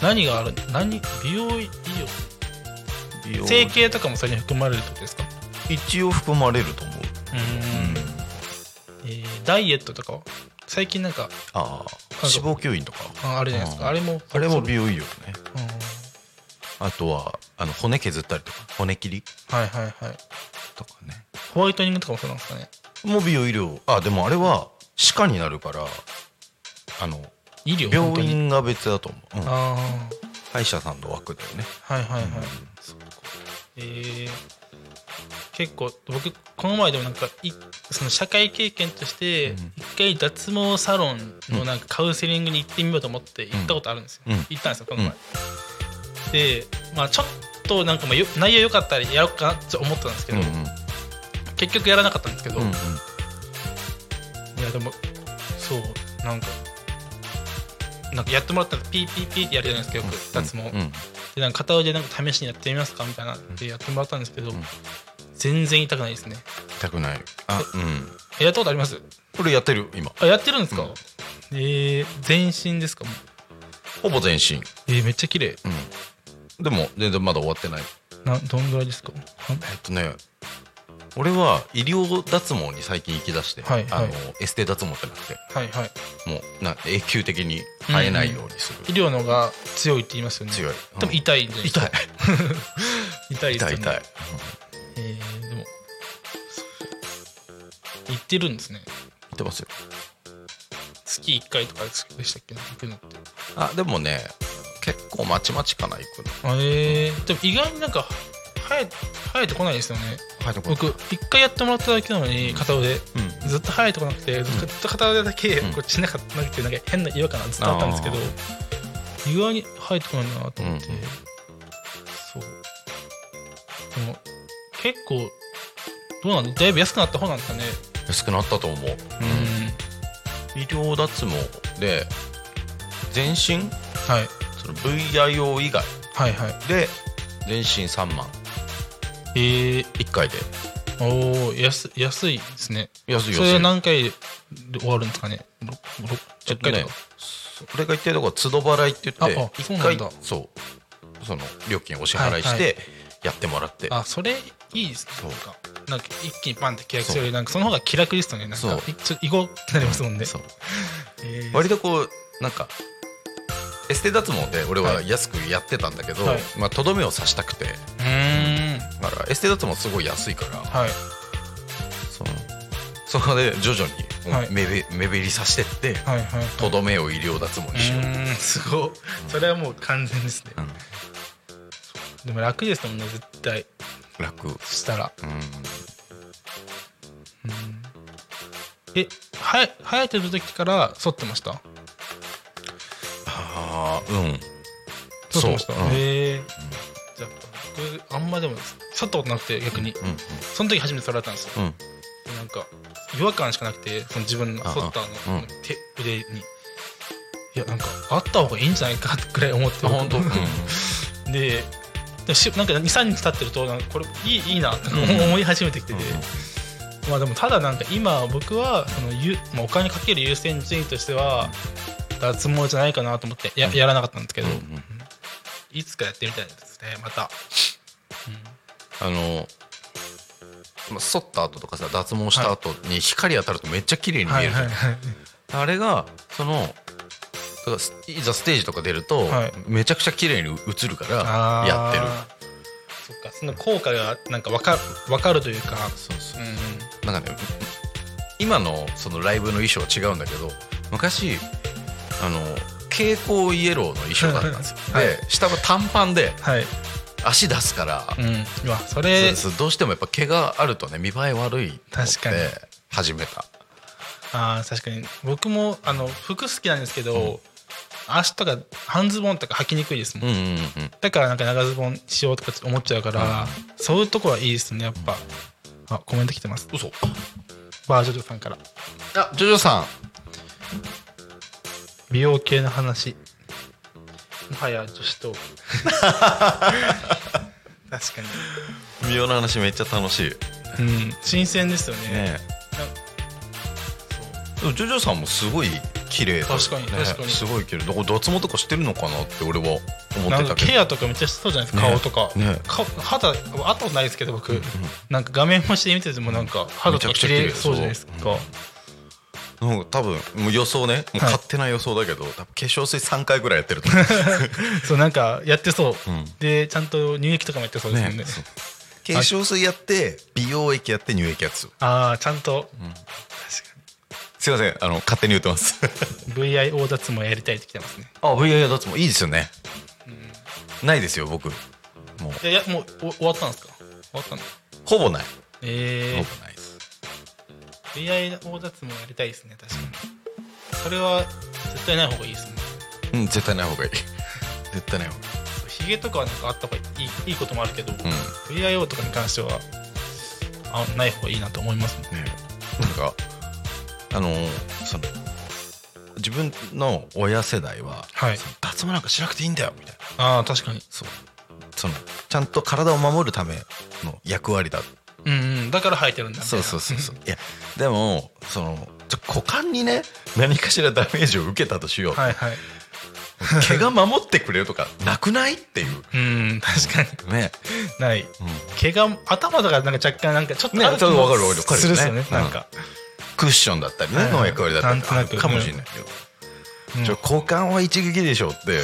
何がある何美容医療？整形とかもそれに含まれるってことですか？一応含まれると思う、うん。えーダイエットとかは？最近なんかああ脂肪吸引とか。ああるじゃないですか。あれもあれもそ美容医療ね。うんあとはあの骨削ったりとか骨切りはいはいはい。とかね。ホワイトニングとかもそうなんですかね。もう美容医療。あでもあれは歯科になるからあの医療？病院が別だと思う、うん。あ歯医者さんの枠だよね。あはいはいはい、そっかえー、結構僕この前でもなんかいその社会経験としてうん。一回脱毛サロンのなんかカウンセリングに行ってみようと思って行ったことあるんですよ、うん。行ったんですよこの前、でまあちょっとなんかまあよ内容良かったらやろうかなって思ったんですけど、うんうん。結局やらなかったんですけど、うんうん。いやでもそうなんかなんかやってもらったらピーピーピーってやるじゃないですかよく脱毛、うんでなんか片腕なんか試しにやってみますかみたいなってやってもらったんですけど、ん。全然痛くないですね。痛くない。あうん。えやったことあります？これやってる今。あやってるんですか、うん。えー、全身ですか？もう。ほぼ全身。えー、めっちゃ綺麗。うんでも全然まだ終わってない。などんぐらいですか？はえっとね俺は医療脱毛に最近行きだして、はいはい。あのエステ脱毛ってなくてはいはい。もうな永久的に生えないようにする、医療のが強いって言いますよね。強い。でも痛いんじゃないです痛い。か 痛いですよね。痛い痛い、えーでも行ってるんですね。言ってますよ。月1回とかでしたっけ？行くのって。あでもね結構まちまちかな行くの。あえー、でも意外になんか生え生えてこないですよね。はいとこ僕一回やってもらっただけなのに片腕。うん。ずっと生えてこなくてずっと片腕だけうん。こっちなかったなくてなんか変な違和感がずっとあったんですけど意外に生えてこないなと思って、うん。うんそう。でも結構どうなんだいぶ安くなった方なんですかね。安くなったと思う、うん。医療脱毛で全身？はいその VIO 以外はいはい。で全身3万。えー、1回で。おお安安いですね。安い安い。それは何回で終わるんですかね？ろろ10回とか、ね俺が言ってるとこは都度払いって言ってああそう1回そう。その料金をお支払いしはいはてやってもらって、あそれいいですね。そう。かなんか一気にパンって契約するよりなんかその方が気楽ですよね。なんそう。かいちょっと行こうってなりますもんね。えー。割とこうなんかエステ脱毛で俺は安くやってたんだけど、はい。まあとどめを刺したくて。うーん。だからエステ脱毛すごい安いからはい。そのそこで徐々にはい。目減りさせてってはいはいとどめを医療脱毛うにしよう、すごいそれはもう完全ですね。うん。でも楽ですもんね絶対。楽。したら。うん。えはや生えてる時から剃ってました？ああうん。そう。う。ん。へえじゃあ僕あんまでも剃ったことなくて逆に。うんその時初めて剃られたんですよ。うなんか違和感しかなくてその自分のああ剃ったあのうん。手腕に。いやなんかあった方がいいんじゃないかぐらい思って。あ本当、うん。ででしなんか23日経ってるとなんかこれいいいいなってうん。思い始めてきてて、うんまあでもただなんか今僕はそのゆ、まあ、お金かける優先順位としては脱毛じゃないかなと思ってややらなかったんですけど、うんうん。いつかやってみたいですねまた。あのまあ剃った後とかさ脱毛した後に光当たるとめっちゃ綺麗に見えるじゃん、はい。あれがそのいざステージとか出ると、はい。めちゃくちゃ綺麗に映るからやってる。そっか。その効果がなんか分か分かるというか。そうそう。うん。なんかね今のそのライブの衣装は違うんだけど昔あの蛍光イエローの衣装だったんですよ、はい。で下は短パンではい。足出すから、うん。うわそれ。どうしてもやっぱ毛があるとね見栄え悪いと思っ確かに。て始めた。あー確かに。僕もあの服好きなんですけど、足とか半ズボンとか履きにくいですもん、うんうんうん。だからなんか長ズボンしようとか思っちゃうから、そういうとこはいいですねやっぱ。あコメント来てます。嘘。バージョジョさんから。あジョジョさん美容系の話。もはや女子トーク。確か美容の話めっちゃ楽しい。にうん。新鮮ですよね。ね。でもジョジョさんもすごい綺麗だ確かに確かに。すごい綺麗。だから脱毛とかしてるのかなって俺は思ってたけど。ケアとかめっちゃしそうじゃないですか、ね。顔とか、ね。顔肌あとないですけど僕、なんか画面越しで見ててもなんか肌とか綺麗。そうじゃないですか、う。ん多分もう予想ね。もうはい勝手な予想だけど、多分化粧水3回ぐらいやってると思う。そうなんかやってそう、うん。でちゃんと乳液とかもやってそうですもんね。ね化粧水やって美容液やって乳液やつああちゃんと、すいません。あの勝手に言ってます。VIO 脱毛やりたいって来てますね。あ VIO 脱毛いいですよね、ないですよ僕。もう。いやいやもうお終わったんですか？終わったんだほぼない。えほぼないですー、VIO 脱毛やりたいですね確かに、それは絶対ない方がいいですね。うん絶対ない方がいい。絶対ない方がヒゲとかはなんかあった方がいいいいこともあるけど、いい VIO とかに関してはあない方がいいなと思いますね。うんね。なんかあのその自分の親世代は、はい。脱毛なんかしなくていいんだよみたいな。ああ確かに。そう。そのちゃんと体を守るための役割だうんうん。だから生えてるんだそいうなそうそうそう。いやでもそのちょ股間にね何かしらダメージを受けたとしよう、はいはい。毛が守ってくれるとかなくないっていう。うん確かに。ね、ない。毛が頭とかなんか若干なんかちょっとねちょっとわかるわかるするっすよねうん。なんか。クッションだったりね、の役割だったり。かもしれないけど、うん。ちょ交換は一撃でしょって。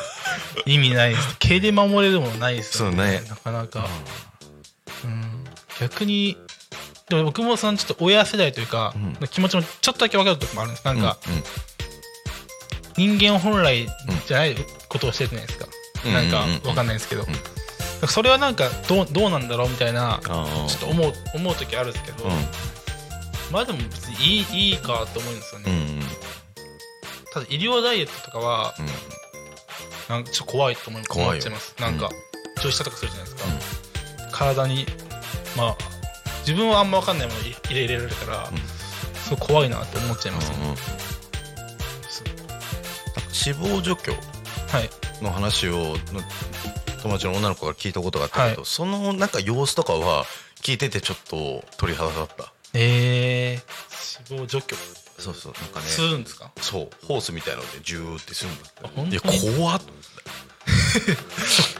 意味ないです。毛で守れるもんないですよそうね。なかなか。うん逆にでも僕もそのちょっと親世代というか、う気持ちもちょっとだけ分かるとこもあるんです。なんか、うん人間本来じゃないことをしてるじゃないですか、うんなんかうんうんうん分かん。ないですけど、それはなんかどうどうなんだろうみたいなちょっと思う思う時あるんですけど、うん。まあでも別にいいいいかと思うんですよね、うんただ医療ダイエットとかはうん。なんかちょっと怖いと思い怖いよ。思っちゃいます。なんかうん。注射とかするじゃないですか、体にまあ自分はあんま分かんないもの入れ入れられるから、うん。すごい怖いなって思っちゃいますね、うんうん。死亡除去はい。の話をの友達の女の子から聞いたことがあったけど、はい。そのなんか様子とかは聞いててちょっと鳥肌だった。えー、死亡除去。そうそうなんかね。するんですか？そう。ホースみたいなのでジューってするんだって。いや怖っ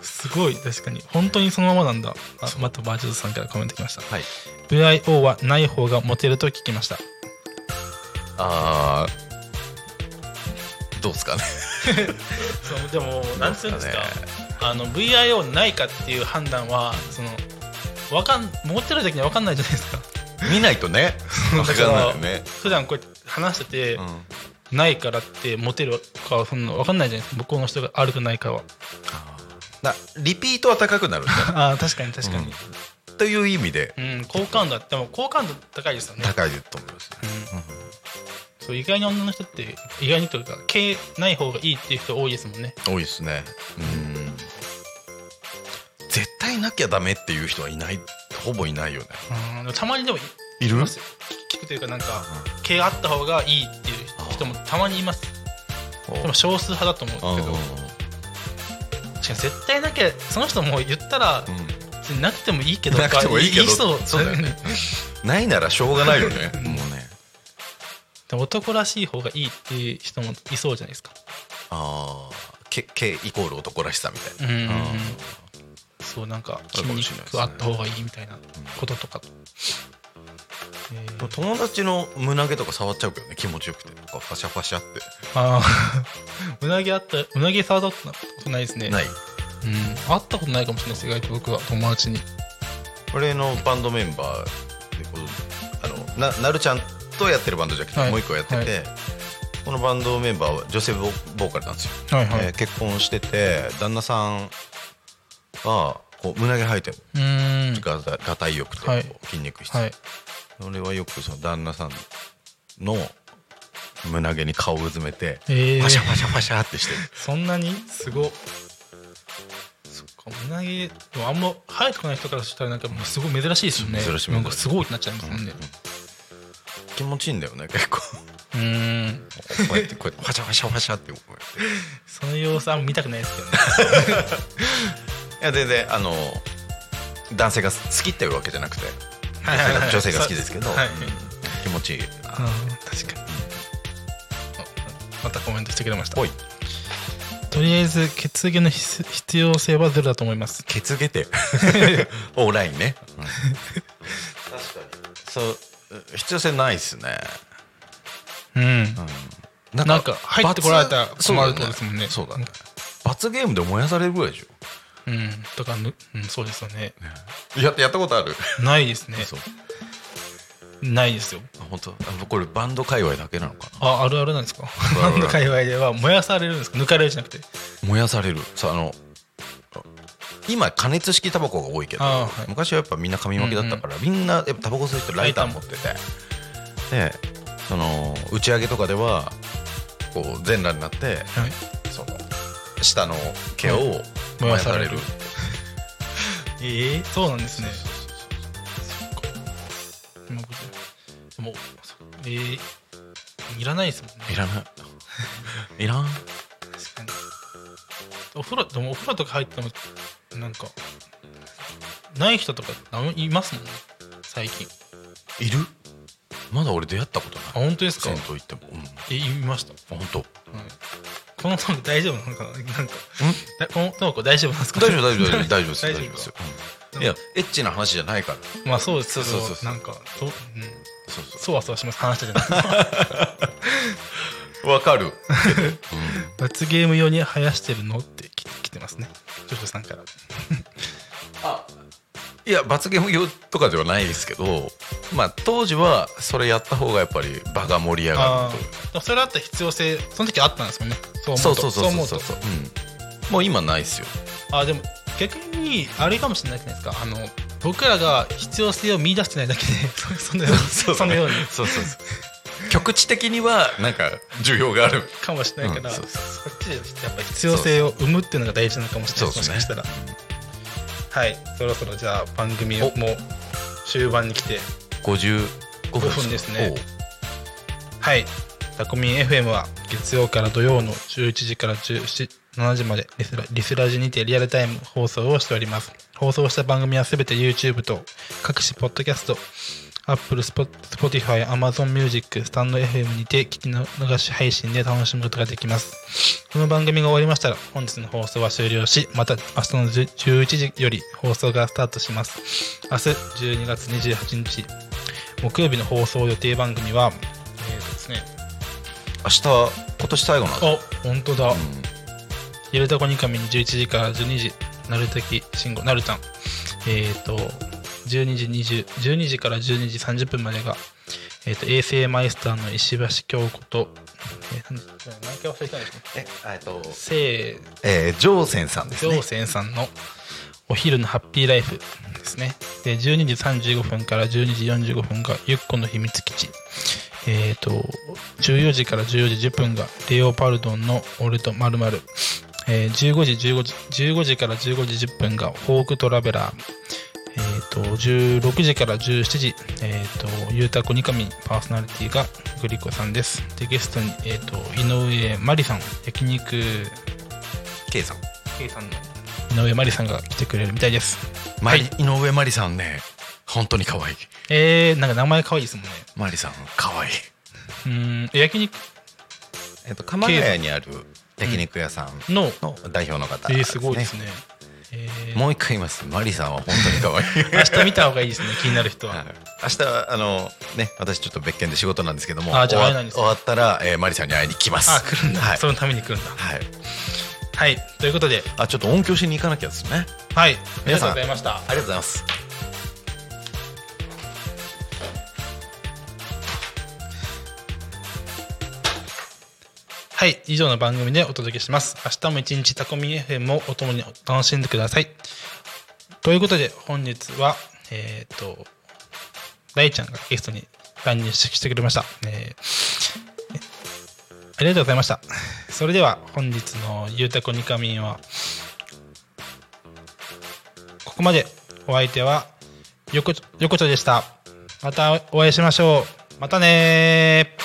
すごい確かに。本当にそのままなんだ。あまたバージョンさんからコメントきました。はい。VIO はない方がモテると聞きました。あーどうですかね。そうでもなんつうんですか。どうあの VIO ないかっていう判断はそのわかん持ってる時には分かんないじゃないですか。見ないとね。分かんないよね、普段こうやって話してて、うんないからってモテるかはそんな分かんないじゃないですか。向こうの人があるかないかは。だリピートは高くなるんだ。よ ああ確かに確かに。という意味で。うん、好感度はでも好感度高いですよね。高いと思いますね。うん。そう意外に女の人って意外にというか毛ない方がいいっていう人多いですもんね。多いですね。うん。絶対なきゃダメっていう人はいないほぼいないよね。うん。たまにでもいいる？ますよ。聞くというかなんか毛あった方がいいっていう人もたまにいますでも少数派だと思うんですけど。確かに絶対なきゃその人も言ったら別になくてもいいけどなくてもいいけど。言そうね。ないならしょうがないよね。もうね。男らしい方がいいっていう人もいそうじゃないですか。ああけけイコール男らしさみたいうんな、そうなんかある筋かもしれないですね。肉あった方がいいみたいなこととか、えー友達の胸毛とか触っちゃうけどね気持ちよくて。とかファシャファシャって。ああうなぎあったうなぎ触ったことないですね。ない。うん。会ったことないかもしれないです意外と僕は友達に。俺のバンドメンバーでこうあのななるちゃんとやってるバンドじゃなくて、はい。もう一個やってて、このバンドメンバーは女性ボボーカルなんですよ、はいはい、えー結婚してて旦那さんがこう胸毛生えてるがたがたいよくて、はい。こう筋肉質、はい。俺はよくその旦那さんの胸毛に顔をうずめてえー。パシャパシャパシャってしてる。そんなに？すごっ。そっかうなぎでもあんま生えてこない人からしたらなんかもうすごい珍しいですよね。珍しいなんかすごいってなっちゃいますもんね。気持ちいいんだよね結構。こうーんうやってこうやってパシャパシャパシャってこうやって。その様子あんま見たくないですけどね いや全然あの男性が好きっていうわけじゃなくてはい。はいはい女性が好きですけど、はい。うん気持ちいい。あー確かに。あまたコメントしてくれました。とりあえず血毛の必必要性はゼロだと思います。血毛て。オーラインね、確かに。そう必要性ないっすね、うん。ななんか入ってこられたら罰困るとですもんね。そうだね罰ゲームで燃やされるぐらいでしょうん。とかぬ、うん、そうですよね。ややったことある？ないですね。そうないですよ。あ本当？あこれバンド界隈だけなのかな？ああるあるなんですか？バンド界隈では燃やされるんですか？抜かれるじゃなくて。燃やされる。さあの今加熱式タバコが多いけど、はい。昔はやっぱみんな紙巻きだったから、みんなやっぱタバコ吸う人ライター持ってて。でその打ち上げとかではこう全裸になってはい。その下の毛を燃やされる。燃 ええそうなんですね。今僕でもそうええいらないですもんね。いらない。いらん。確かに。お風呂でもお風呂とか入ってもなんかない人とかいますもんね。最近。いる。まだ俺出会ったことない。あ本当ですか？銭湯行っても、うん、えいました、本当。はい、このトーク大丈夫なのかな？なんかだこのトーク大丈夫なんですか大丈夫大丈夫？大丈夫です大丈夫。ですよ、うん。いやエッチな話じゃないから。まあそうですそうそうそうそう。なんかと、う？ん、そうそそわそわします。話しててうわかる。罰ゲーム用に生やしてるの？ってき来てますね。ジョジョさんからいや罰ゲーム用とかではないですけどまあ当時はそれやった方がやっぱり場が盛り上があるあそれあった必要性その時あったんですよね。そうそううそうそう思とそう。そううん。もう今ないっすよ。あでも逆にあれかもしれないじゃないですか。あの僕らが必要性を見出してないだけで そそのように。そうそのように。そうそうそう。局地的にはなんか需要がある。かもしれないから、うんそうそっちでやっぱ必要性を生むっていうのが大事なのかもしれない。ね。もしかしたらはいそろそろじゃあ番組をもう終盤に来て。55 5分。分ですね。はい。タコミン FM は月曜から土曜の11時から17時までリスラリスラジにてリアルタイム放送をしております。放送した番組はすべて YouTube と各種ポッドキャスト Apple、Spotify、Amazon Music、スタンド FM にて聞き流し配信で楽しむことができます。この番組が終わりましたら本日の放送は終了し、また明日の10 11時より放送がスタートします。明日12月28日木曜日の放送予定番組は、えーとですね、明日今年最後なんですあ、本当だ。うんゆるたこにかみに11時から12時、なるたきしんご、なるたん。えっ、と、12時20、12時から12時30分までが、えっ、と、衛星マイスターの石橋京子と、えー、何回忘れたんですね。ええっとせえー、ジョーセンさんですねジョーセンさんのお昼のハッピーライフですね。で、12時35分から12時45分がゆっこの秘密基地。えっ、と、14時から14時10分がレオパルドンの俺とまるまる。えー15時15時、15時から15時10分がフォークトラベラー。えっ、と、16時から17時、えっ、と、ゆうたこにかみパーソナリティがグリコさんです。で、ゲストに、えっ、と、井上まりさん、焼肉 K さん K さんの井上まりさんが来てくれるみたいです。ま井上まりさんね本当に可愛いえー、なんか名前可愛いですもんね。まりさん可愛いうーん、焼肉えっと鎌ヶ谷にある焼肉屋さんの、の代表の方えー、すごいですね。えー。もう一回言います。マリさんは本当に可愛い。明日見た方がいいですね、気になる人は。はい。明日あのね私ちょっと別件で仕事なんですけども終わったら、えー、マリさんに会いに来ます。あ、来るんだ、はい。そのために来るんだ。はい。はい、ということで、あちょっと音響しに行かなきゃですね。はい、ありがと皆さうんございました。ありがとうございますはい、以上の番組でお届けします。明日も一日タコミン FM をお供に楽しんでください。ということで、本日は、えっ、と、大ちゃんがゲストに乱入してくれました。えーありがとうございました。それでは、本日のゆうたこにかみんは、ここまでお相手は、よこよこちょでした。またお会いしましょう。またね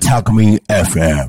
Talk Me FM.